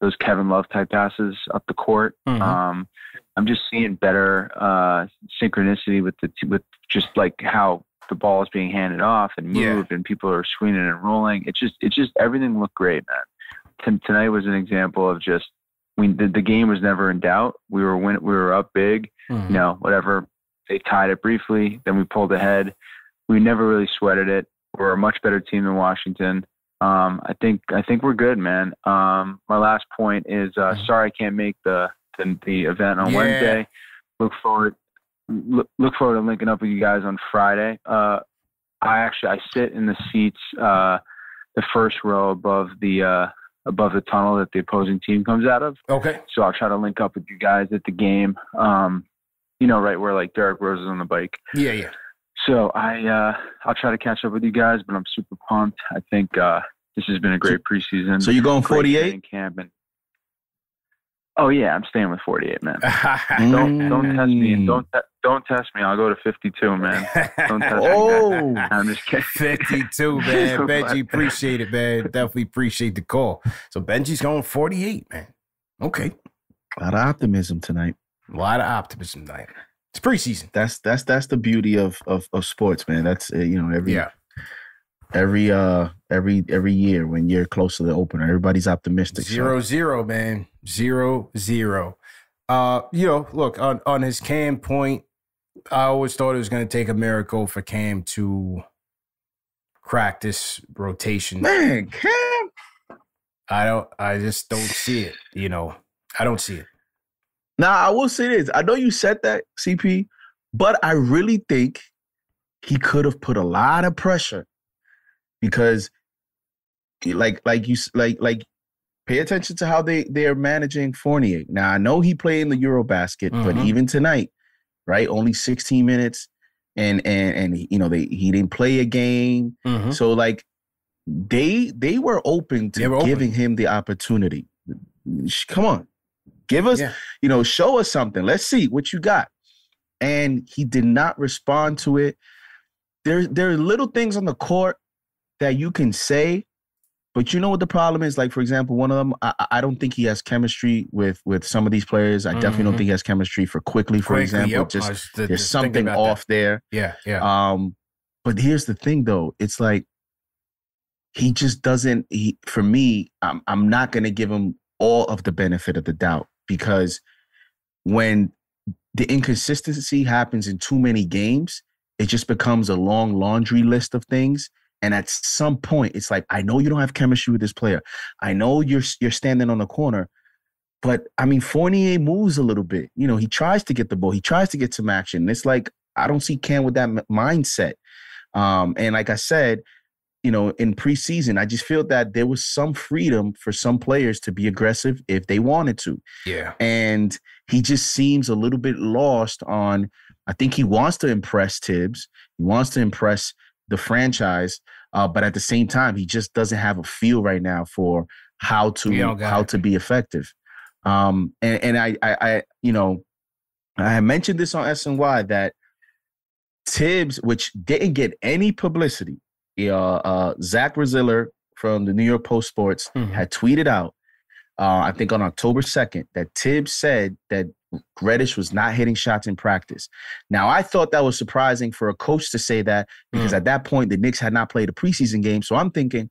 S6: those Kevin Love type passes up the court. Mm-hmm. Um, I'm just seeing better uh, synchronicity with the with just like how the ball is being handed off and moved, yeah. and people are screening and rolling. It's just it's just everything looked great, man. tonight was an example of just we the, the game was never in doubt. We were win, we were up big, mm-hmm. you know, whatever. They tied it briefly, then we pulled ahead. We never really sweated it. We're a much better team than Washington um, I think I think we're good, man. Um, my last point is uh, mm-hmm. sorry I can't make the the, the event on yeah. Wednesday. Look forward look, look forward to linking up with you guys on Friday. Uh, I actually I sit in the seats uh, the first row above the uh, above the tunnel that the opposing team comes out of.
S1: Okay.
S6: So I'll try to link up with you guys at the game. Um, you know, right where like Derrick Rose is on the bike.
S1: Yeah, yeah.
S6: So I uh, I'll try to catch up with you guys, but I'm super pumped. I think uh, this has been a great preseason.
S2: So you're going 48
S6: camp and Oh yeah, I'm staying with 48, man. <laughs> don't don't test me. Don't don't test me. I'll go to 52, man. <laughs> Don't test
S2: oh,
S6: me. <laughs> I'm just kidding.
S1: 52, man. Benji, appreciate it, man. Definitely appreciate the call. So Benji's going 48, man. Okay.
S2: A lot of optimism tonight.
S1: A lot of optimism tonight. It's preseason.
S2: That's that's that's the beauty of of, of sports, man. That's uh, you know every yeah. every uh every every year when you're close to the opener, everybody's optimistic.
S1: Zero so. zero, man. Zero zero. Uh, you know, look on on his Cam point. I always thought it was going to take a miracle for Cam to crack this rotation.
S2: Man, Cam.
S1: I don't. I just don't see it. You know, I don't see it.
S2: Now I will say this. I know you said that, CP, but I really think he could have put a lot of pressure because, like, like you, like, like, pay attention to how they they are managing Fournier. Now I know he played in the EuroBasket, mm-hmm. but even tonight, right, only 16 minutes, and and and you know they he didn't play a game, mm-hmm. so like they they were open to were giving open. him the opportunity. Come on, give us, yeah. you know, show us something. Let's see what you got. And he did not respond to it. There, there are little things on the court that you can say, but you know what the problem is? Like, for example, one of them, I, I don't think he has chemistry with with some of these players. I mm-hmm. definitely don't mm-hmm. think he has chemistry for quickly, for Quickley, example. Yep. Just the, there's something off
S1: that.
S2: there.
S1: Yeah, yeah.
S2: Um, but here's the thing, though. It's like he just doesn't he for me i'm, I'm not going to give him all of the benefit of the doubt because when the inconsistency happens in too many games it just becomes a long laundry list of things. And at some point it's like i know you don't have chemistry with this player. I know you're you're standing on the corner. But i mean fournier moves a little bit. You know he tries to get the ball. He tries to get some action. It's like i don't see cam with that mindset. Um, and like i said you know, in preseason, I just feel that there was some freedom for some players to be aggressive if they wanted to.
S1: Yeah.
S2: And he just seems a little bit lost on, I think he wants to impress Thibs, He wants to impress the franchise. Uh, but at the same time, he just doesn't have a feel right now for how to how it. to be effective. Um, and, and I, I, I, you know, I mentioned this on SNY that Thibs, which didn't get any publicity, uh, uh, Zach Braziller from the New York Post Sports mm-hmm. had tweeted out, uh, I think on October 2nd, that Thibs said that Reddish was not hitting shots in practice. Now, I thought that was surprising for a coach to say that because mm. at that point, the Knicks had not played a preseason game. So I'm thinking,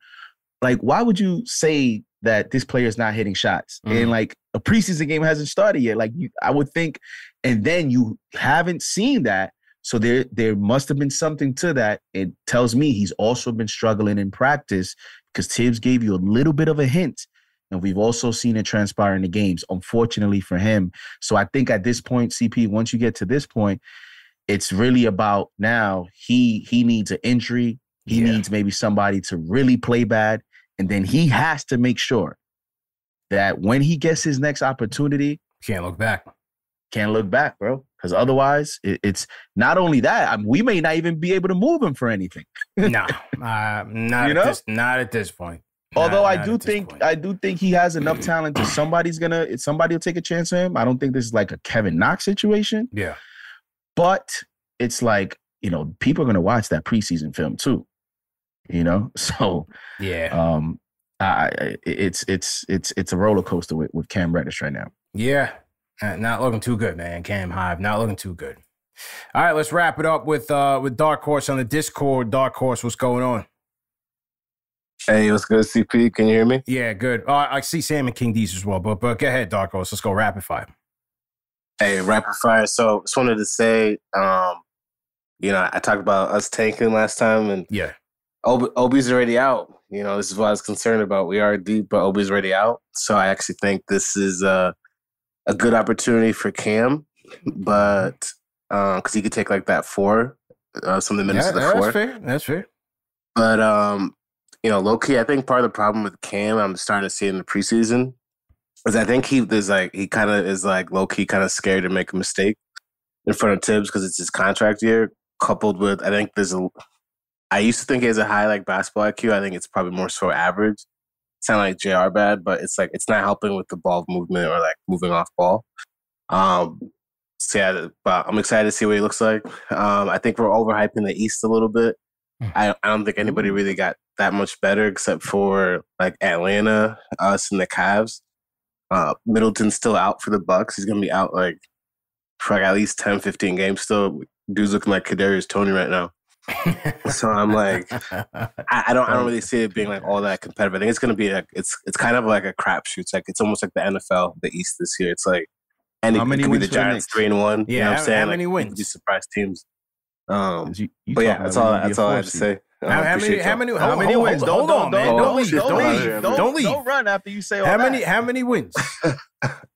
S2: like, why would you say that this player is not hitting shots mm. and like a preseason game hasn't started yet? Like, you, I would think, and then you haven't seen that. So there, there must have been something to that. It tells me he's also been struggling in practice because Thibs gave you a little bit of a hint. And we've also seen it transpire in the games, unfortunately for him. So I think at this point, CP, once you get to this point, it's really about now he he needs an injury. He yeah. needs maybe somebody to really play bad. And then he has to make sure that when he gets his next opportunity,
S1: can't look back.
S2: Can't look back, bro because otherwise it, it's not only that I mean, we may not even be able to move him for anything.
S1: no, <laughs> uh, not you at this, not at this point.
S2: Although
S1: not,
S2: I do think point. I do think he has enough talent that somebody's gonna somebody will take a chance on him. I don't think this is like a Kevin Knox situation.
S1: Yeah,
S2: but it's like you know people are gonna watch that preseason film too. You know, <laughs> so
S1: yeah.
S2: Um, I, it's it's it's it's a roller coaster with, with Cam Reddish right now.
S1: Yeah, uh, not looking too good, man. Cam Hive, not looking too good. All right, let's wrap it up with uh with Dark Horse on the Discord. Dark Horse, what's going on?
S7: Hey, what's good, CP? Can you hear me?
S1: Yeah, good. Oh, I see Sam and King D's as well, but but go ahead, Dark Horse. Let's go rapid fire.
S7: Hey, rapid fire. So just wanted to say, um, you know, I talked about us tanking last time, and
S1: yeah,
S7: Ob- Obi's already out. You know, this is what I was concerned about. We are deep, but Obi's already out. So I actually think this is uh a good opportunity for Cam, but because uh, he could take like that four, uh, some of the minutes
S1: yeah,
S7: of the
S1: that's
S7: four.
S1: That's fair. That's fair.
S7: But um, you know, low key, I think part of the problem with Cam, I'm starting to see in the preseason, is I think he is like he kind of is like low key, kind of scared to make a mistake in front of Thibs because it's his contract year. Coupled with, I think there's a. I used to think he has a high like basketball IQ. I think it's probably more so average sound like JR bad, but it's like it's not helping with the ball movement or like moving off ball. Um, so yeah, but I'm excited to see what he looks like. Um, I think we're overhyping the East a little bit. Hmm. I, I don't think anybody really got that much better except for like Atlanta, us, and the Cavs. Uh, Middleton's still out for the Bucks. He's gonna be out like for like at least 10, 15 games still. Dude's looking like Kadarius Toney right now so I'm like, I, I, don't, I don't really see it being like all that competitive. I think it's gonna be like, it's, it's kind of like a crapshoot. It's like it's almost like the NFL, the East this year. It's like, and
S1: how
S7: it, could be the Giants three and one.
S1: Yeah,
S7: you know what
S1: I'm saying? How
S7: like,
S1: many wins?
S7: These surprise teams. Um, you, you but yeah, that's all. That's all I have to say.
S1: How, how many? How many?
S2: How many wins?
S1: Hold,
S2: Don't-
S1: on,
S2: don't-
S1: man.
S2: don't
S1: Don't
S2: leave.
S1: leave.
S2: Don't
S1: Don't
S2: leave.
S1: leave.
S2: Don't-
S1: Don't leave.
S2: don't run after you say all
S1: How
S2: that.
S1: many? How many wins? <laughs>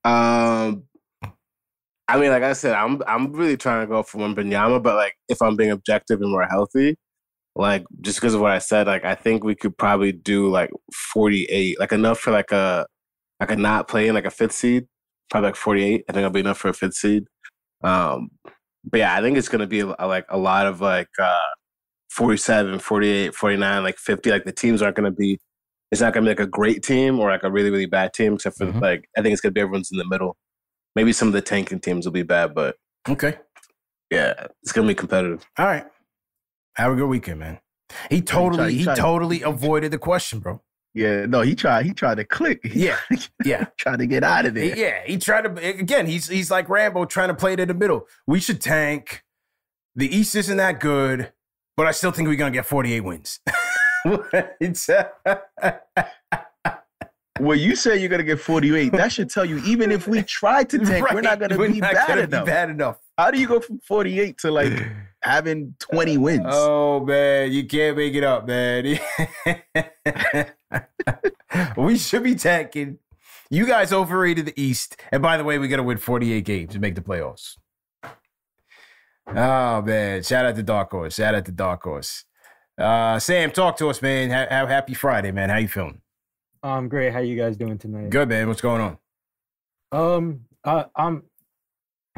S7: Um, I mean, like I said, I'm I'm really trying to go for Wembanyama, but like if I'm being objective and we're healthy, like just because of what I said, like I think we could probably do like 48, like enough for like a like a not playing like a fifth seed, probably like 48. I think it'll be enough for a fifth seed. Um, but yeah, I think it's gonna be a, like a lot of like uh 47, 48, 49, like 50. Like the teams aren't gonna be. It's not gonna be like a great team or like a really really bad team, except for
S1: Mhm.
S7: like I think it's gonna be everyone's in the middle. Maybe some of the tanking teams will be bad, but
S1: Okay.
S7: yeah, it's gonna be competitive.
S1: All right. Have a good weekend, man. He totally,
S2: he
S1: he
S2: tried-
S1: totally avoided the question, bro.
S2: Yeah, no, he tried. He tried to click. <laughs>
S1: Yeah, yeah. <laughs>
S2: tried to get out of there.
S1: Yeah, he tried to again. He's he's like Rambo trying to play it in the middle. We should tank. The East isn't that good, but I still think we're gonna get 48 wins. <laughs> it's
S2: Well, you say you're gonna get 48. That should tell you, even if we try to <laughs> tank, we're not gonna
S1: we're
S2: be
S1: not
S2: bad
S1: gonna be
S2: enough.
S1: bad enough.
S2: How do you go from 48 to like <sighs> having 20 wins?
S1: Oh man, you can't make it up, man. <laughs> we should be tanking. You guys overrated the East. And by the way, we got to win 48 games to make the playoffs. Oh man, shout out to Dark Horse. Shout out to Dark Horse. Uh, Sam, talk to us, man. Ha- ha- happy Friday, man. How you feeling?
S8: Um, great. How you guys doing tonight?
S1: Good, man. What's going on?
S8: Um, uh, um,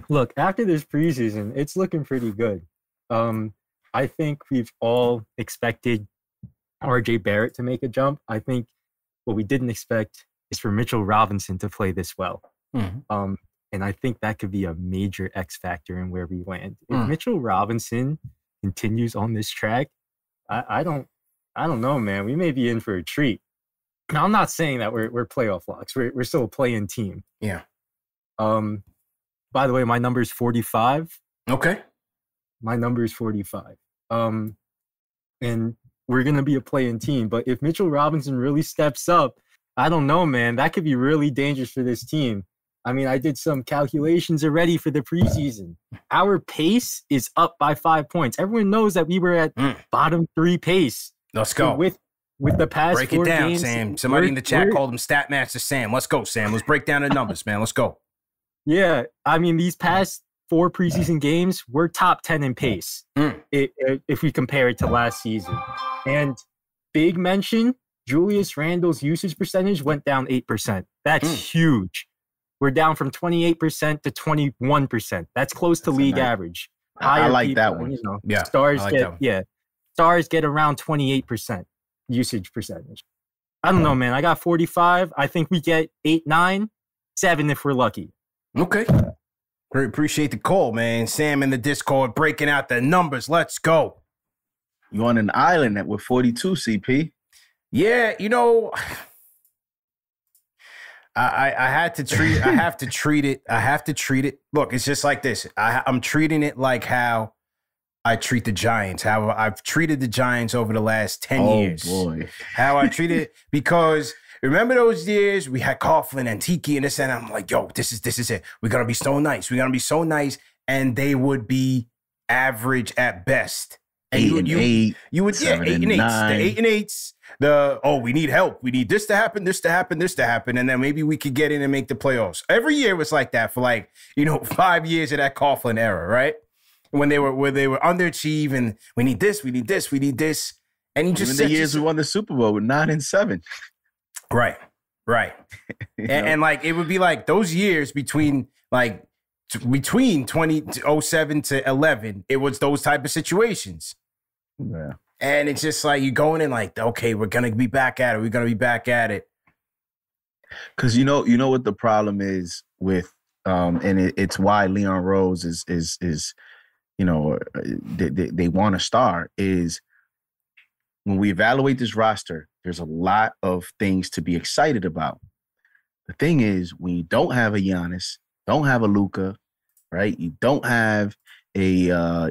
S8: look after this preseason, it's looking pretty good. Um, I think we've all expected R.J. Barrett to make a jump. I think what we didn't expect is for Mitchell Robinson to play this well.
S1: Mhm.
S8: Um, and I think that could be a major X factor in where we land. If
S1: Mm.
S8: Mitchell Robinson continues on this track, I, I don't, I don't know, man. We may be in for a treat. Now, I'm not saying that we're we're playoff locks. We're we're still a play-in team.
S1: Yeah.
S8: Um, by the way, my number is 45.
S1: Okay.
S8: My number is 45. Um, and we're gonna be a play-in team. But if Mitchell Robinson really steps up, I don't know, man. That could be really dangerous for this team. I mean, I did some calculations already for the preseason. Our pace is up by five points. Everyone knows that we were at
S1: Mm.
S8: bottom three pace.
S1: Let's go.
S8: With with the past
S1: Break
S8: four
S1: it down,
S8: games,
S1: Sam. Somebody in the chat
S8: we're-
S1: called him Statmaster Sam. Let's go, Sam. Let's break down the numbers, man. Let's go.
S8: Yeah, I mean these past four preseason games, we're top ten in pace
S1: Mm.
S8: if we compare it to last season. And big mention, Julius Randle's usage percentage went down eight percent. That's
S1: Mm.
S8: huge. We're down from twenty eight percent to twenty one percent. That's close to
S2: That's a
S8: league
S2: nice-
S8: average.
S2: I- I
S8: Higher
S2: like that one.
S8: You know,
S1: Yeah,
S8: stars
S1: like
S8: get yeah, stars get around twenty eight percent usage percentage. I don't know, man. I got forty five. I think we get eight, nine, seven if we're lucky.
S1: Okay. Great. Appreciate the call, man. Sam in the Discord breaking out the numbers. Let's go.
S2: You're on an island at with 42, CP?
S1: Yeah, you know, I, I I had to treat I have to <laughs> treat it. I have to treat it. Look, it's just like this. I, I'm treating it like how I treat the Giants. How I've treated the Giants over the last ten
S2: oh
S1: years.
S2: boy.
S1: How I <laughs> treat it because remember those years we had Coughlin and Tiki and this and I'm like, yo, this is this is it. We're gonna be so nice. We're gonna be so nice, and they would be average at best. And
S2: Eight
S1: you,
S2: and
S1: you,
S2: eight.
S1: you would yeah, eight
S2: and
S1: and eights.
S2: nine.
S1: The eight and eights. The oh, we need help. We need this to happen, this to happen, this to happen, and then maybe we could get in and make the playoffs. Every year was like that for like you know <laughs> five years of that Coughlin era, right? When they were where they were underachieve and we need this, we need this, we need this, and you just
S2: Even the years we won the Super Bowl with nine and seven.
S1: right, right, <laughs> and, and like it would be like those years between like t- between 2007 to 11 it was those type of situations.
S2: Yeah.
S1: and it's just like you're going in like okay we're gonna be back at it we're gonna be back at it.
S2: Because you know, you know what the problem is with, um, and it, it's why Leon Rose is is is, you know, they they, they want a star is when we evaluate this roster. There's a lot of things to be excited about. The thing is, when you don't have a Giannis, don't have a Luka, right? You don't have a uh,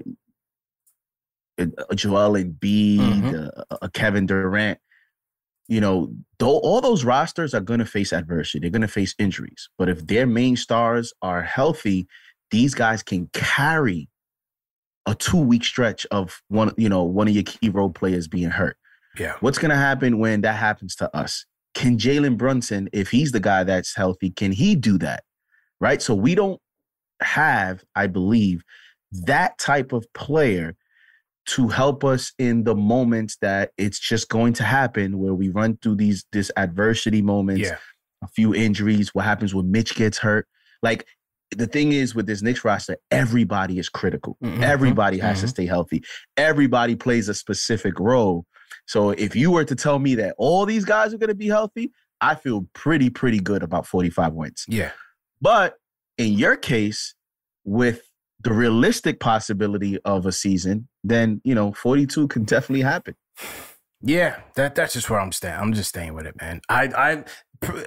S2: a, a Joel Embiid,
S1: Mhm.
S2: a, a Kevin Durant. You know, though all those rosters are going to face adversity. They're going to face injuries. But if their main stars are healthy, these guys can carry a two week stretch of one, you know, one of your key role players being hurt.
S1: Yeah.
S2: What's going to happen when that happens to us? Can Jalen Brunson, if he's the guy that's healthy, can he do that? Right. So we don't have, I believe, that type of player to help us in the moments that it's just going to happen where we run through these this adversity moments,
S1: Yeah.
S2: a few injuries, what happens when Mitch gets hurt. Like the thing is with this Knicks roster, everybody is critical.
S1: Mhm,
S2: Everybody has to
S1: mhm.
S2: stay healthy. Everybody plays a specific role. So if you were to tell me that all these guys are going to be healthy, I feel pretty, pretty good about 45 wins.
S1: Yeah.
S2: But in your case, with the realistic possibility of a season, then you know 42 can definitely happen. <sighs>
S1: Yeah, that that's just where I'm staying. I'm just staying with it, man. I I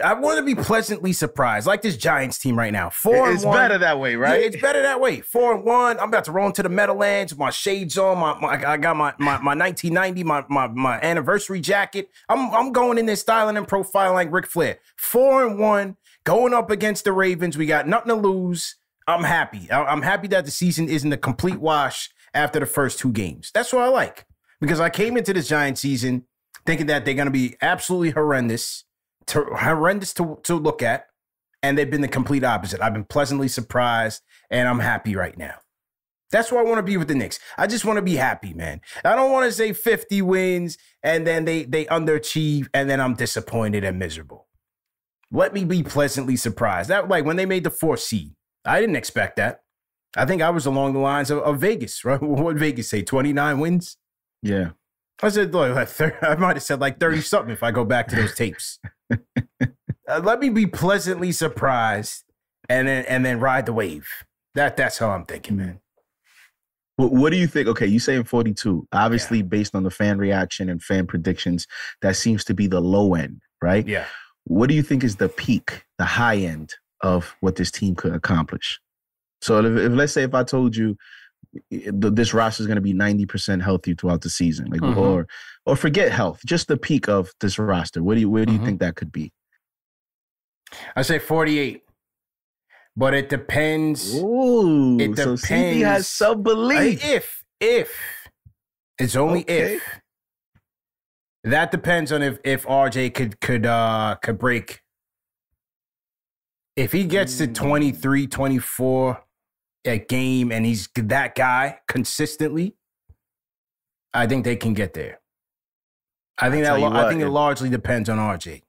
S1: I want to be pleasantly surprised, like this Giants team right now. Four. and one.
S2: It's
S1: one.
S2: better that way, right?
S1: Yeah, it's better that way. Four and one. I'm about to roll into the Meadowlands. with My shades on. My, my I got my, my my 1990 my my my anniversary jacket. I'm I'm going in there styling and profiling like Ric Flair. Four and one, going up against the Ravens. We got nothing to lose. I'm happy. I'm happy that the season isn't a complete wash after the first two games. That's what I like because I came into this Giant season thinking that they're going to be absolutely horrendous, horrendous to, to look at, and they've been the complete opposite. I've been pleasantly surprised, and I'm happy right now. That's why I want to be with the Knicks. I just want to be happy, man. I don't want to say 50 wins and then they they underachieve and then I'm disappointed and miserable. Let me be pleasantly surprised. That like when they made the fourth seed, I didn't expect that. I think I was along the lines of, of Vegas, <laughs> right? What Vegas say? 29 wins?
S2: Yeah.
S1: I said, like, <laughs> I might have said like 30 something if I go back to those tapes. <laughs> Uh, let me be pleasantly surprised and then and then ride the wave. That that's how I'm thinking, man.
S2: What, what do you think? Okay, you saying 42. Obviously, based on the fan reaction and fan predictions, that seems to be the low end, right?
S1: Yeah.
S2: What do you think is the peak, the high end of what this team could accomplish? So, if, if let's say if I told you this roster is going to be 90% healthy throughout the season, like
S1: Mhm.
S2: or or forget health, just the peak of this roster. what do you where do you
S1: Mhm.
S2: think that could be?
S1: I say 48. But it depends.
S2: Ooh,
S1: it
S2: so
S1: depends.
S2: Has some belief.
S1: If, if. It's only
S2: Okay.
S1: if. That depends on if if RJ could could uh could break. If he gets to 23, 24 a game and he's that guy consistently, I think they can get there. I think
S2: I'll
S1: that
S2: you
S1: I think it largely depends on RJ.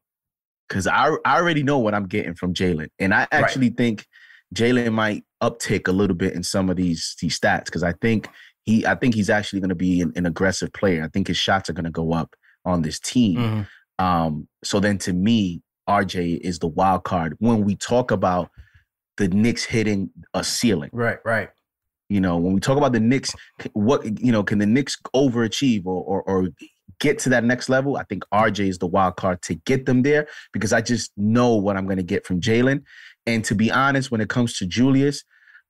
S2: because I I already know what I'm getting from Jalen, and I actually think Jalen might uptick a little bit in some of these these stats because I think he I think he's actually going to be an, an aggressive player. I think his shots are going to go up on this team.
S1: Mhm.
S2: Um, so then to me, RJ is the wild card when we talk about the Knicks hitting a ceiling.
S1: Right, right.
S2: You know, when we talk about the Knicks, what you know, can the Knicks overachieve or or, or get to that next level? I think RJ is the wild card to get them there because I just know what I'm going to get from Jalen. And to be honest, when it comes to Julius,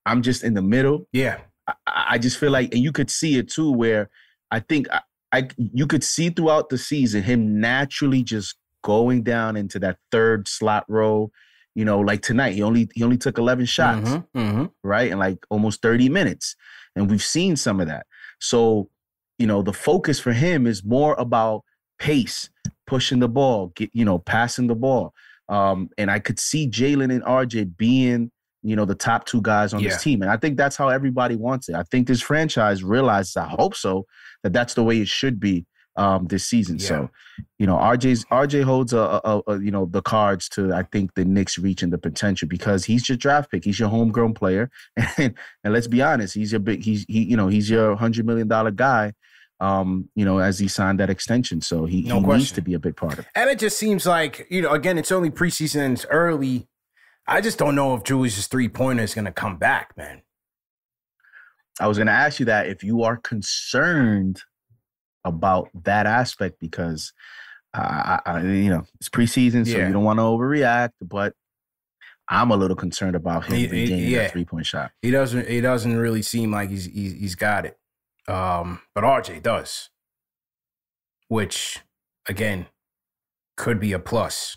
S2: I'm just in the middle.
S1: Yeah.
S2: I, I just feel like, and you could see it too, where I think I, I you could see throughout the season him naturally just going down into that third slot role. You know, like tonight, he only he only took 11 shots
S1: Mhm, mhm.
S2: right? And like almost 30 minutes. And we've seen some of that. So, you know, the focus for him is more about pace, pushing the ball, get, you know, passing the ball. Um, and I could see Jalen and RJ being, you know, the top two guys on
S1: Yeah.
S2: this team. And I think that's how everybody wants it. I think this franchise realizes, I hope so, that that's the way it should be um this season. So, you know, RJ's RJ holds a, a, a- you know the cards to I think the Knicks reaching the potential because he's your draft pick. He's your homegrown player, <laughs> and and let's be honest, he's your big. He's he you know he's your hundred million dollar guy. Um, you know, as he signed that extension, so he,
S1: No
S2: he needs to be a big part of it.
S1: And it just seems like, you know, again, it's only preseason it's early. I just don't know if Julius' three pointer is going to come back, man.
S2: I was going to ask you that if you are concerned about that aspect because I, you know it's preseason, so
S1: Yeah.
S2: you don't want to overreact, but I'm a little concerned about him
S1: he-
S2: regaining
S1: yeah.
S2: that three point shot.
S1: He doesn't. He doesn't really seem like he's he's, he's got it. Um, but RJ does, which again could be a plus.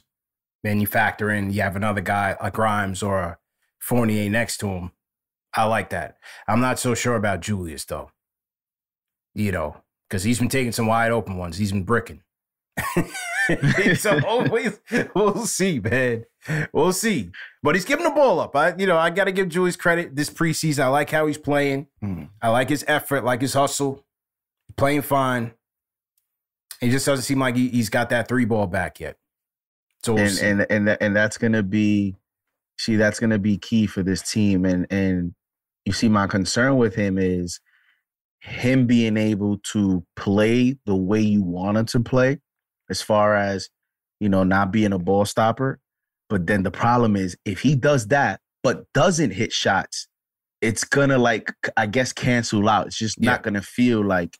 S1: Then you factor in you have another guy like Grimes or a Fournier next to him. I like that. I'm not so sure about Julius though. you know, because he's been taking some wide open ones. He's been bricking. <laughs> so always, <laughs> we'll see, man. We'll see. But he's giving the ball up. I, you know, I got to give Julius credit this preseason. I like how he's playing.
S2: Mm.
S1: I like his effort, like his hustle. Playing fine. He just doesn't seem like he, has got that three ball back yet.
S2: So we'll and, see. and and and that's gonna be, see, that's gonna be key for this team. And and you see, my concern with him is him being able to play the way you want him to play, as far as you know, not being a ball stopper. But then the problem is if he does that but doesn't hit shots, it's gonna like I guess cancel out. It's just yeah. not gonna feel like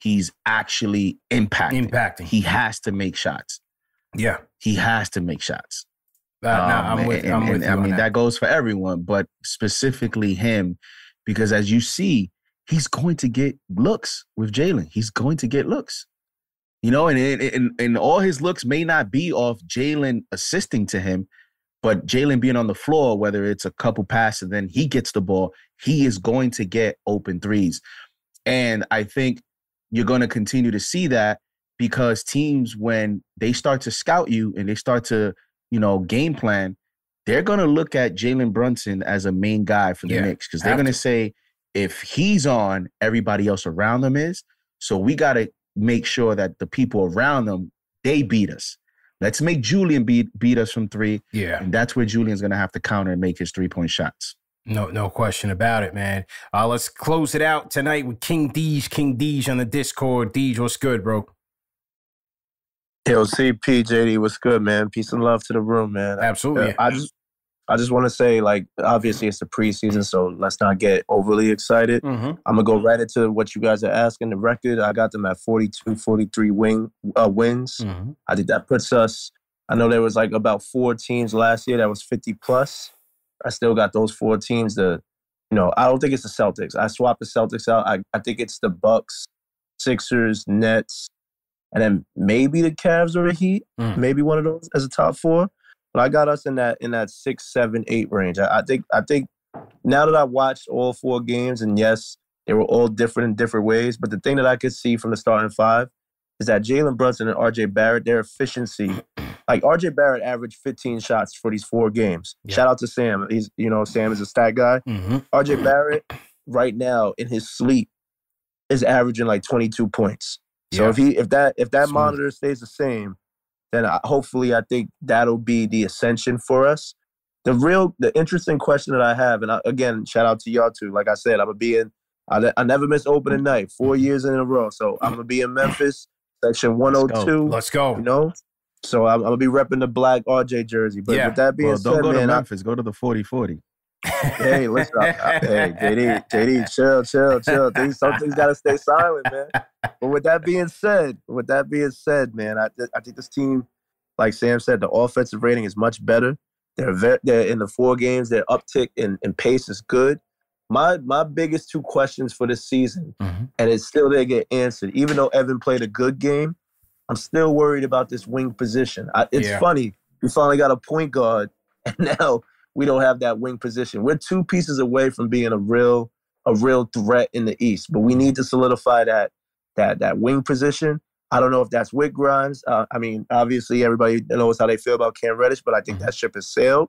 S2: he's actually impacting.
S1: Impacting.
S2: He has to make shots.
S1: Yeah.
S2: He has to make shots.
S1: Uh, um, I'm with,
S2: and,
S1: I'm
S2: with
S1: and, I
S2: mean,
S1: that.
S2: that goes for everyone, but specifically him, because as you see, he's going to get looks with Jalen. He's going to get looks. You know, and, and, and all his looks may not be off Jalen assisting to him, but Jalen being on the floor, whether it's a couple passes, then he gets the ball, he is going to get open threes. And I think you're going to continue to see that because teams, when they start to scout you and they start to, you know, game plan, they're going to look at Jalen Brunson as a main guy for the yeah, Knicks because they're going to say, if he's on, everybody else around them is. So we got to make sure that the people around them they beat us. Let's make Julian beat beat us from three.
S1: Yeah,
S2: and that's where Julian's going to have to counter and make his three point shots.
S1: No, no question about it, man. Uh, let's close it out tonight with King Deej. King Deej on the Discord. Deej, what's good, bro?
S9: Yo, CP, JD, what's good, man? Peace and love to the room, man.
S1: Absolutely.
S9: I just I just want to say, like, obviously it's the preseason, so let's not get overly excited.
S1: Mm-hmm.
S9: I'm gonna go right into what you guys are asking. The record, I got them at 42, 43 wing uh, wins.
S1: Mm-hmm.
S9: I think that puts us. I know there was like about four teams last year that was 50 plus. I still got those four teams. The, you know, I don't think it's the Celtics. I swapped the Celtics out. I, I think it's the Bucks, Sixers, Nets, and then maybe the Cavs or the Heat.
S1: Mm.
S9: Maybe one of those as a top four. But I got us in that in that six, seven, eight range. I, I think I think now that I've watched all four games, and yes, they were all different in different ways. But the thing that I could see from the starting five is that Jalen Brunson and RJ Barrett, their efficiency like RJ Barrett averaged 15 shots for these four games. Yeah. Shout out to Sam. He's you know Sam is a stat guy.
S1: Mm-hmm.
S9: RJ Barrett right now in his sleep is averaging like 22 points. So yeah. if he if that if that Smooth. monitor stays the same, then I, hopefully I think that'll be the ascension for us. The real the interesting question that I have, and I, again shout out to y'all too. Like I said, I'm gonna be in. I, I never miss opening night, four mm-hmm. years in a row. So I'm gonna be in Memphis, section 102.
S1: Let's go.
S9: You know, so I'm, I'm, gonna be repping the black RJ jersey. But yeah. with that being
S2: well,
S9: said,
S2: don't go
S9: man,
S2: to Memphis. I, go to the 4040.
S9: Hey, listen, I, hey, JD, JD, chill, chill, chill. Things, some things gotta stay silent, man. But with that being said, with that being said, man, I, I think this team, like Sam said, the offensive rating is much better. They're very, they're in the four games. Their uptick in, in pace is good. My my biggest two questions for this season,
S1: mm-hmm.
S9: and it's still they get answered. Even though Evan played a good game, I'm still worried about this wing position. I, it's
S1: yeah.
S9: funny. We finally got a point guard, <laughs> and now we don't have that wing position. We're two pieces away from being a real a real threat in the East, but we need to solidify that that that wing position. I don't know if that's with Grimes. Uh, I mean, obviously everybody knows how they feel about Cam Reddish, but I think
S1: mm-hmm.
S9: that ship has sailed.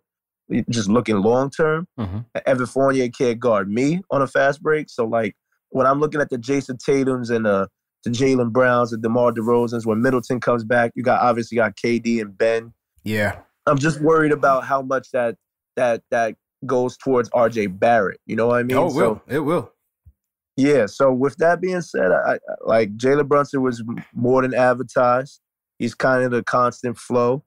S9: Just looking long term,
S1: mm-hmm.
S9: Evan Fournier can't guard me on a fast break. So like when I'm looking at the Jayson Tatum's and the the Jaylen Browns, the DeMar DeRozans. When Middleton comes back, you got obviously got KD and Ben.
S1: Yeah,
S9: I'm just worried about how much that that that goes towards RJ Barrett. You know what I mean?
S1: Oh, it will. it will.
S9: Yeah. So with that being said, I, I like Jalen Brunson was more than advertised. He's kind of the constant flow.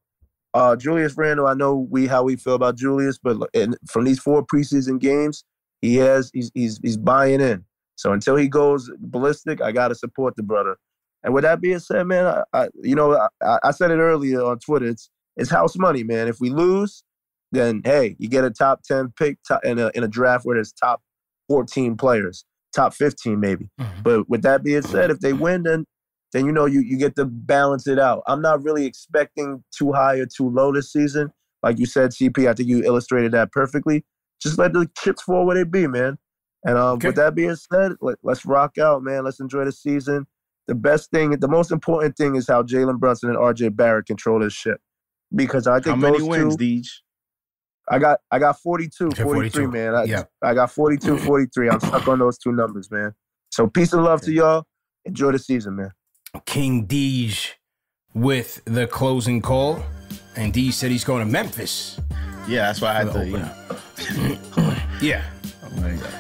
S9: Uh, Julius Randle, I know we how we feel about Julius, but in, from these four preseason games, he has he's he's he's buying in. So until he goes ballistic, I gotta support the brother. And with that being said, man, I, I you know I, I, said it earlier on Twitter. It's it's house money, man. If we lose, then hey, you get a top ten pick top, in a in a draft where there's top fourteen players, top fifteen maybe.
S1: Mm-hmm.
S9: But with that being said, if they win, then then you know you you get to balance it out. I'm not really expecting too high or too low this season. Like you said, CP, I think you illustrated that perfectly. Just let the chips fall where they be, man And um, okay. with that being said, let, us rock out, man. Let's enjoy the season. The best thing, the most important thing is how Jalen Brunson and RJ Barrett control this ship. Because I think how many wins, two, Deej? I got I got 42, 43, man. I, yeah. I got 42, <clears throat> 43. I'm stuck on those two numbers, man. So peace and love to y'all. Enjoy the season, man.
S1: King Deej with the closing call. And Deej said he's going to Memphis.
S2: Yeah, that's why I had to, you know. <clears throat>
S1: yeah.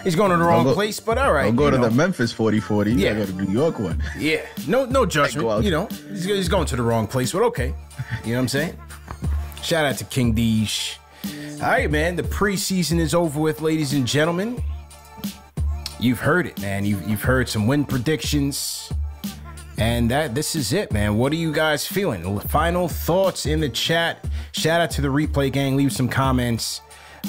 S1: He's going to the wrong go, place, but all right.
S2: I'll go to know. the Memphis 40 40. Yeah. go to the New York one.
S1: Yeah. No no judgment. You know, he's, he's, going to the wrong place, but okay. You know what I'm saying? Shout out to King Deej. All right, man. The preseason is over with, ladies and gentlemen. You've heard it, man. You've, you've heard some win predictions. And that this is it, man. What are you guys feeling? Final thoughts in the chat. Shout out to the replay gang. Leave some comments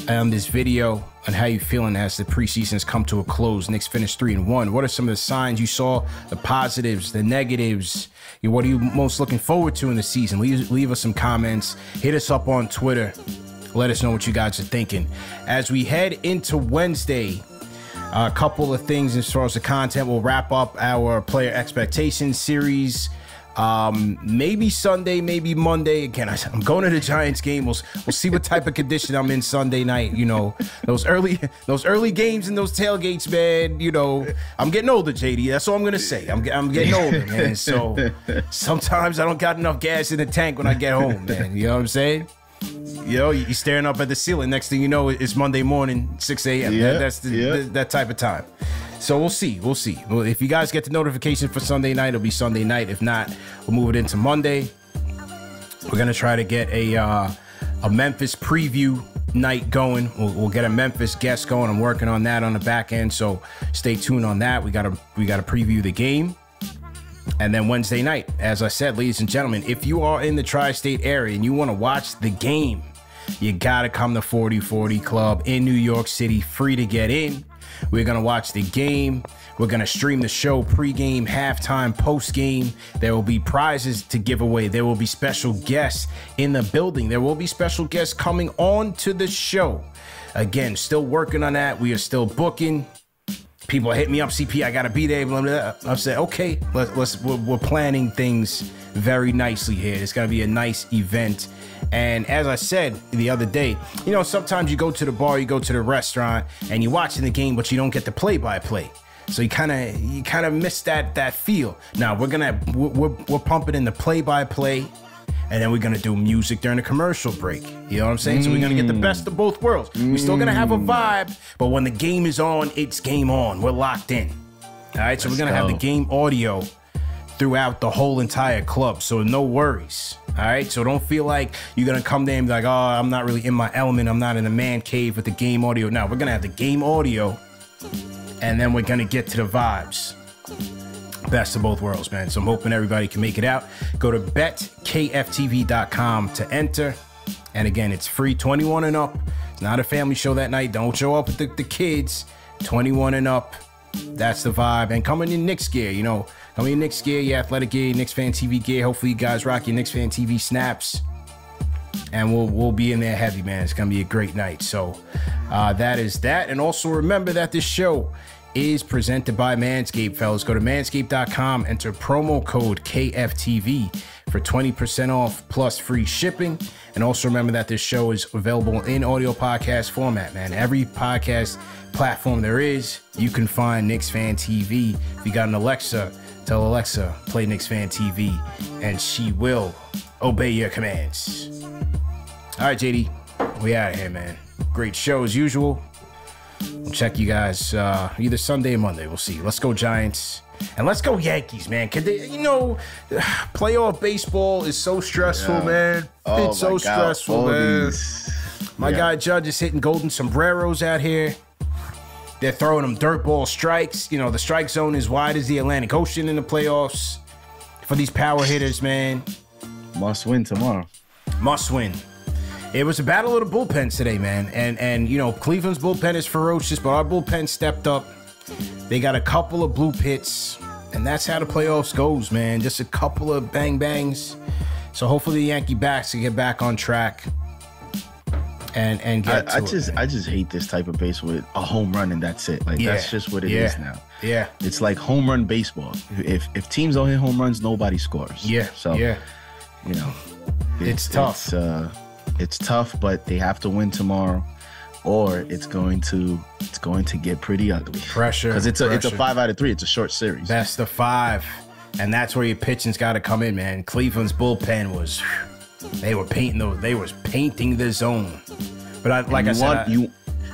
S1: on this video on how you feeling as the preseason's come to a close. Knicks finished three and one. What are some of the signs you saw? The positives, the negatives. what are you most looking forward to in the season? Leave, leave us some comments. Hit us up on Twitter. Let us know what you guys are thinking. As we head into Wednesday, a couple of things far as the content. We'll wrap up our player expectations series. Um, maybe Sunday, maybe Monday. Again, I, am going to the Giants game. We'll, we'll see what type of condition I'm in Sunday night. You know, those early those early games and those tailgates, man. You know, I'm getting older, JD. That's all I'm gonna say. I'm I'm getting older, man. So sometimes I don't got enough gas in the tank when I get home, man. You know what I'm saying? You know, you're staring up at the ceiling. Next thing you know, it's Monday morning, 6 a.m. Yeah, that's the, yeah. the, that type of time. So we'll see. We'll see. Well, if you guys get the notification for Sunday night, it'll be Sunday night. If not, we'll move it into Monday. We're gonna try to get a uh, a Memphis preview night going. We'll, we'll, get a Memphis guest going. I'm working on that on the back end, so stay tuned on that. We gotta we gotta preview the game. And then Wednesday night, as I said, ladies and gentlemen, if you are in the tri state area and you want to watch the game, you got to come to 4040 Club in New York City, free to get in. We're going to watch the game. We're going to stream the show pregame, halftime, postgame. There will be prizes to give away. There will be special guests in the building. There will be special guests coming on to the show. Again, still working on that. We are still booking people hit me up, CP, I gotta be there. Blah, blah, blah. I said, okay, let's, let's we're, we're, planning things very nicely here. It's gonna be a nice event. And as I said the other day, you know, sometimes you go to the bar, you go to the restaurant, and you're watching the game, but you don't get the play-by-play. So you kind of you kind of miss that that feel. Now we're gonna we're, we're pumping in the play-by-play and then we're gonna do music during the commercial break. You know what I'm saying? Mm. So we're gonna get the best of both worlds. Mm. We're still gonna have a mm. vibe, but when the game is on, it's game on. We're locked in. All right, so Let's we're gonna go. have the game audio throughout the whole entire club. So no worries. All right, so don't feel like you're gonna come there and be like, oh, I'm not really in my element. I'm not in the man cave with the game audio. Now we're gonna have the game audio, and then we're gonna get to the vibes best of both worlds, man. So I'm hoping everybody can make it out. Go to betkftv.com to enter. And again, it's free 21 and up. It's not a family show that night. Don't show up with the, the kids. 21 and up. That's the vibe. And coming in Knicks gear, you know. coming in Knicks gear, your athletic gear, Knicks fan TV gear. Hopefully you guys rock your Knicks fan TV snaps. And we'll we'll be in there heavy, man. It's gonna be a great night. So uh, that is that. And also remember that this show is presented by Manscaped, fellas. Go to manscaped.com, enter promo code KFTV for 20% off plus free shipping. And also remember that this show is available in audio podcast format, man. Every podcast platform there is, you can find Knicks Fan TV. If you got an Alexa, tell Alexa, play Knicks Fan TV, and she will obey your commands. All right, JD, we out of here, man. Great show as usual. We'll check you guys uh, either Sunday or Monday. We'll see. Let's go Giants. And let's go Yankees, man. Could they, you know, <sighs> playoff baseball is so stressful, yeah. man. Oh it's so God. stressful, All man. These. My yeah. guy Judge is hitting golden sombreros out here. They're throwing them dirt ball strikes. You know, the strike zone is wide as the Atlantic Ocean in the playoffs. For these power hitters, man.
S2: Must win tomorrow.
S1: Must win. It was a battle of the bullpens today, man. And and you know, Cleveland's bullpen is ferocious, but our bullpen stepped up. They got a couple of bloop hits, and that's how the playoffs goes, man. Just a couple of bang bangs. So hopefully the Yankee backs can get back on track. and and get.
S2: I, I
S1: to it,
S2: just
S1: man.
S2: I just hate this type of baseball. with A home run and that's it. Like
S1: Yeah.
S2: that's just what it is
S1: Yeah.
S2: now.
S1: Yeah.
S2: It's like home run baseball. If if teams don't hit home runs, nobody scores.
S1: Yeah.
S2: So
S1: yeah.
S2: you know,
S1: It's tough.
S2: It's, uh, it's tough, but they have to win tomorrow, or it's going to it's going to get pretty ugly.
S1: Pressure.
S2: because it's a it's a five out of three. It's a short series.
S1: Best of five. And that's where your pitching's got to come in, man. Cleveland's bullpen was, they were painting the, they was painting the zone. But I, like
S2: you
S1: I said,
S2: want,
S1: I-
S2: you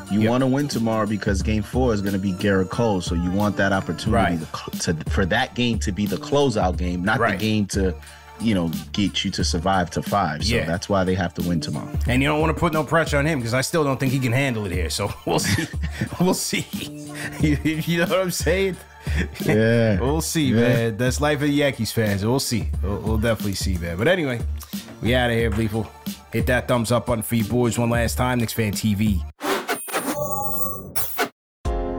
S2: you want to win tomorrow because Game Four is going to be Gerrit Cole, so you want that opportunity
S1: Right.
S2: to, to for that game to be the closeout game, not
S1: Right.
S2: the game to you know get you to survive to five. So
S1: Yeah.
S2: that's why they have to win tomorrow.
S1: and you don't want to put no pressure on him because I still don't think he can handle it here. So <laughs> we'll see. <laughs> we'll see. you, you know what I'm saying?
S2: Yeah.
S1: we'll see,
S2: Yeah.
S1: man. That's life of the Yankees fans. We'll see. We'll, we'll definitely see, man. But anyway, we out of here, Bleeful. Hit that thumbs up button for you boys one last time. Knicks Fan TV.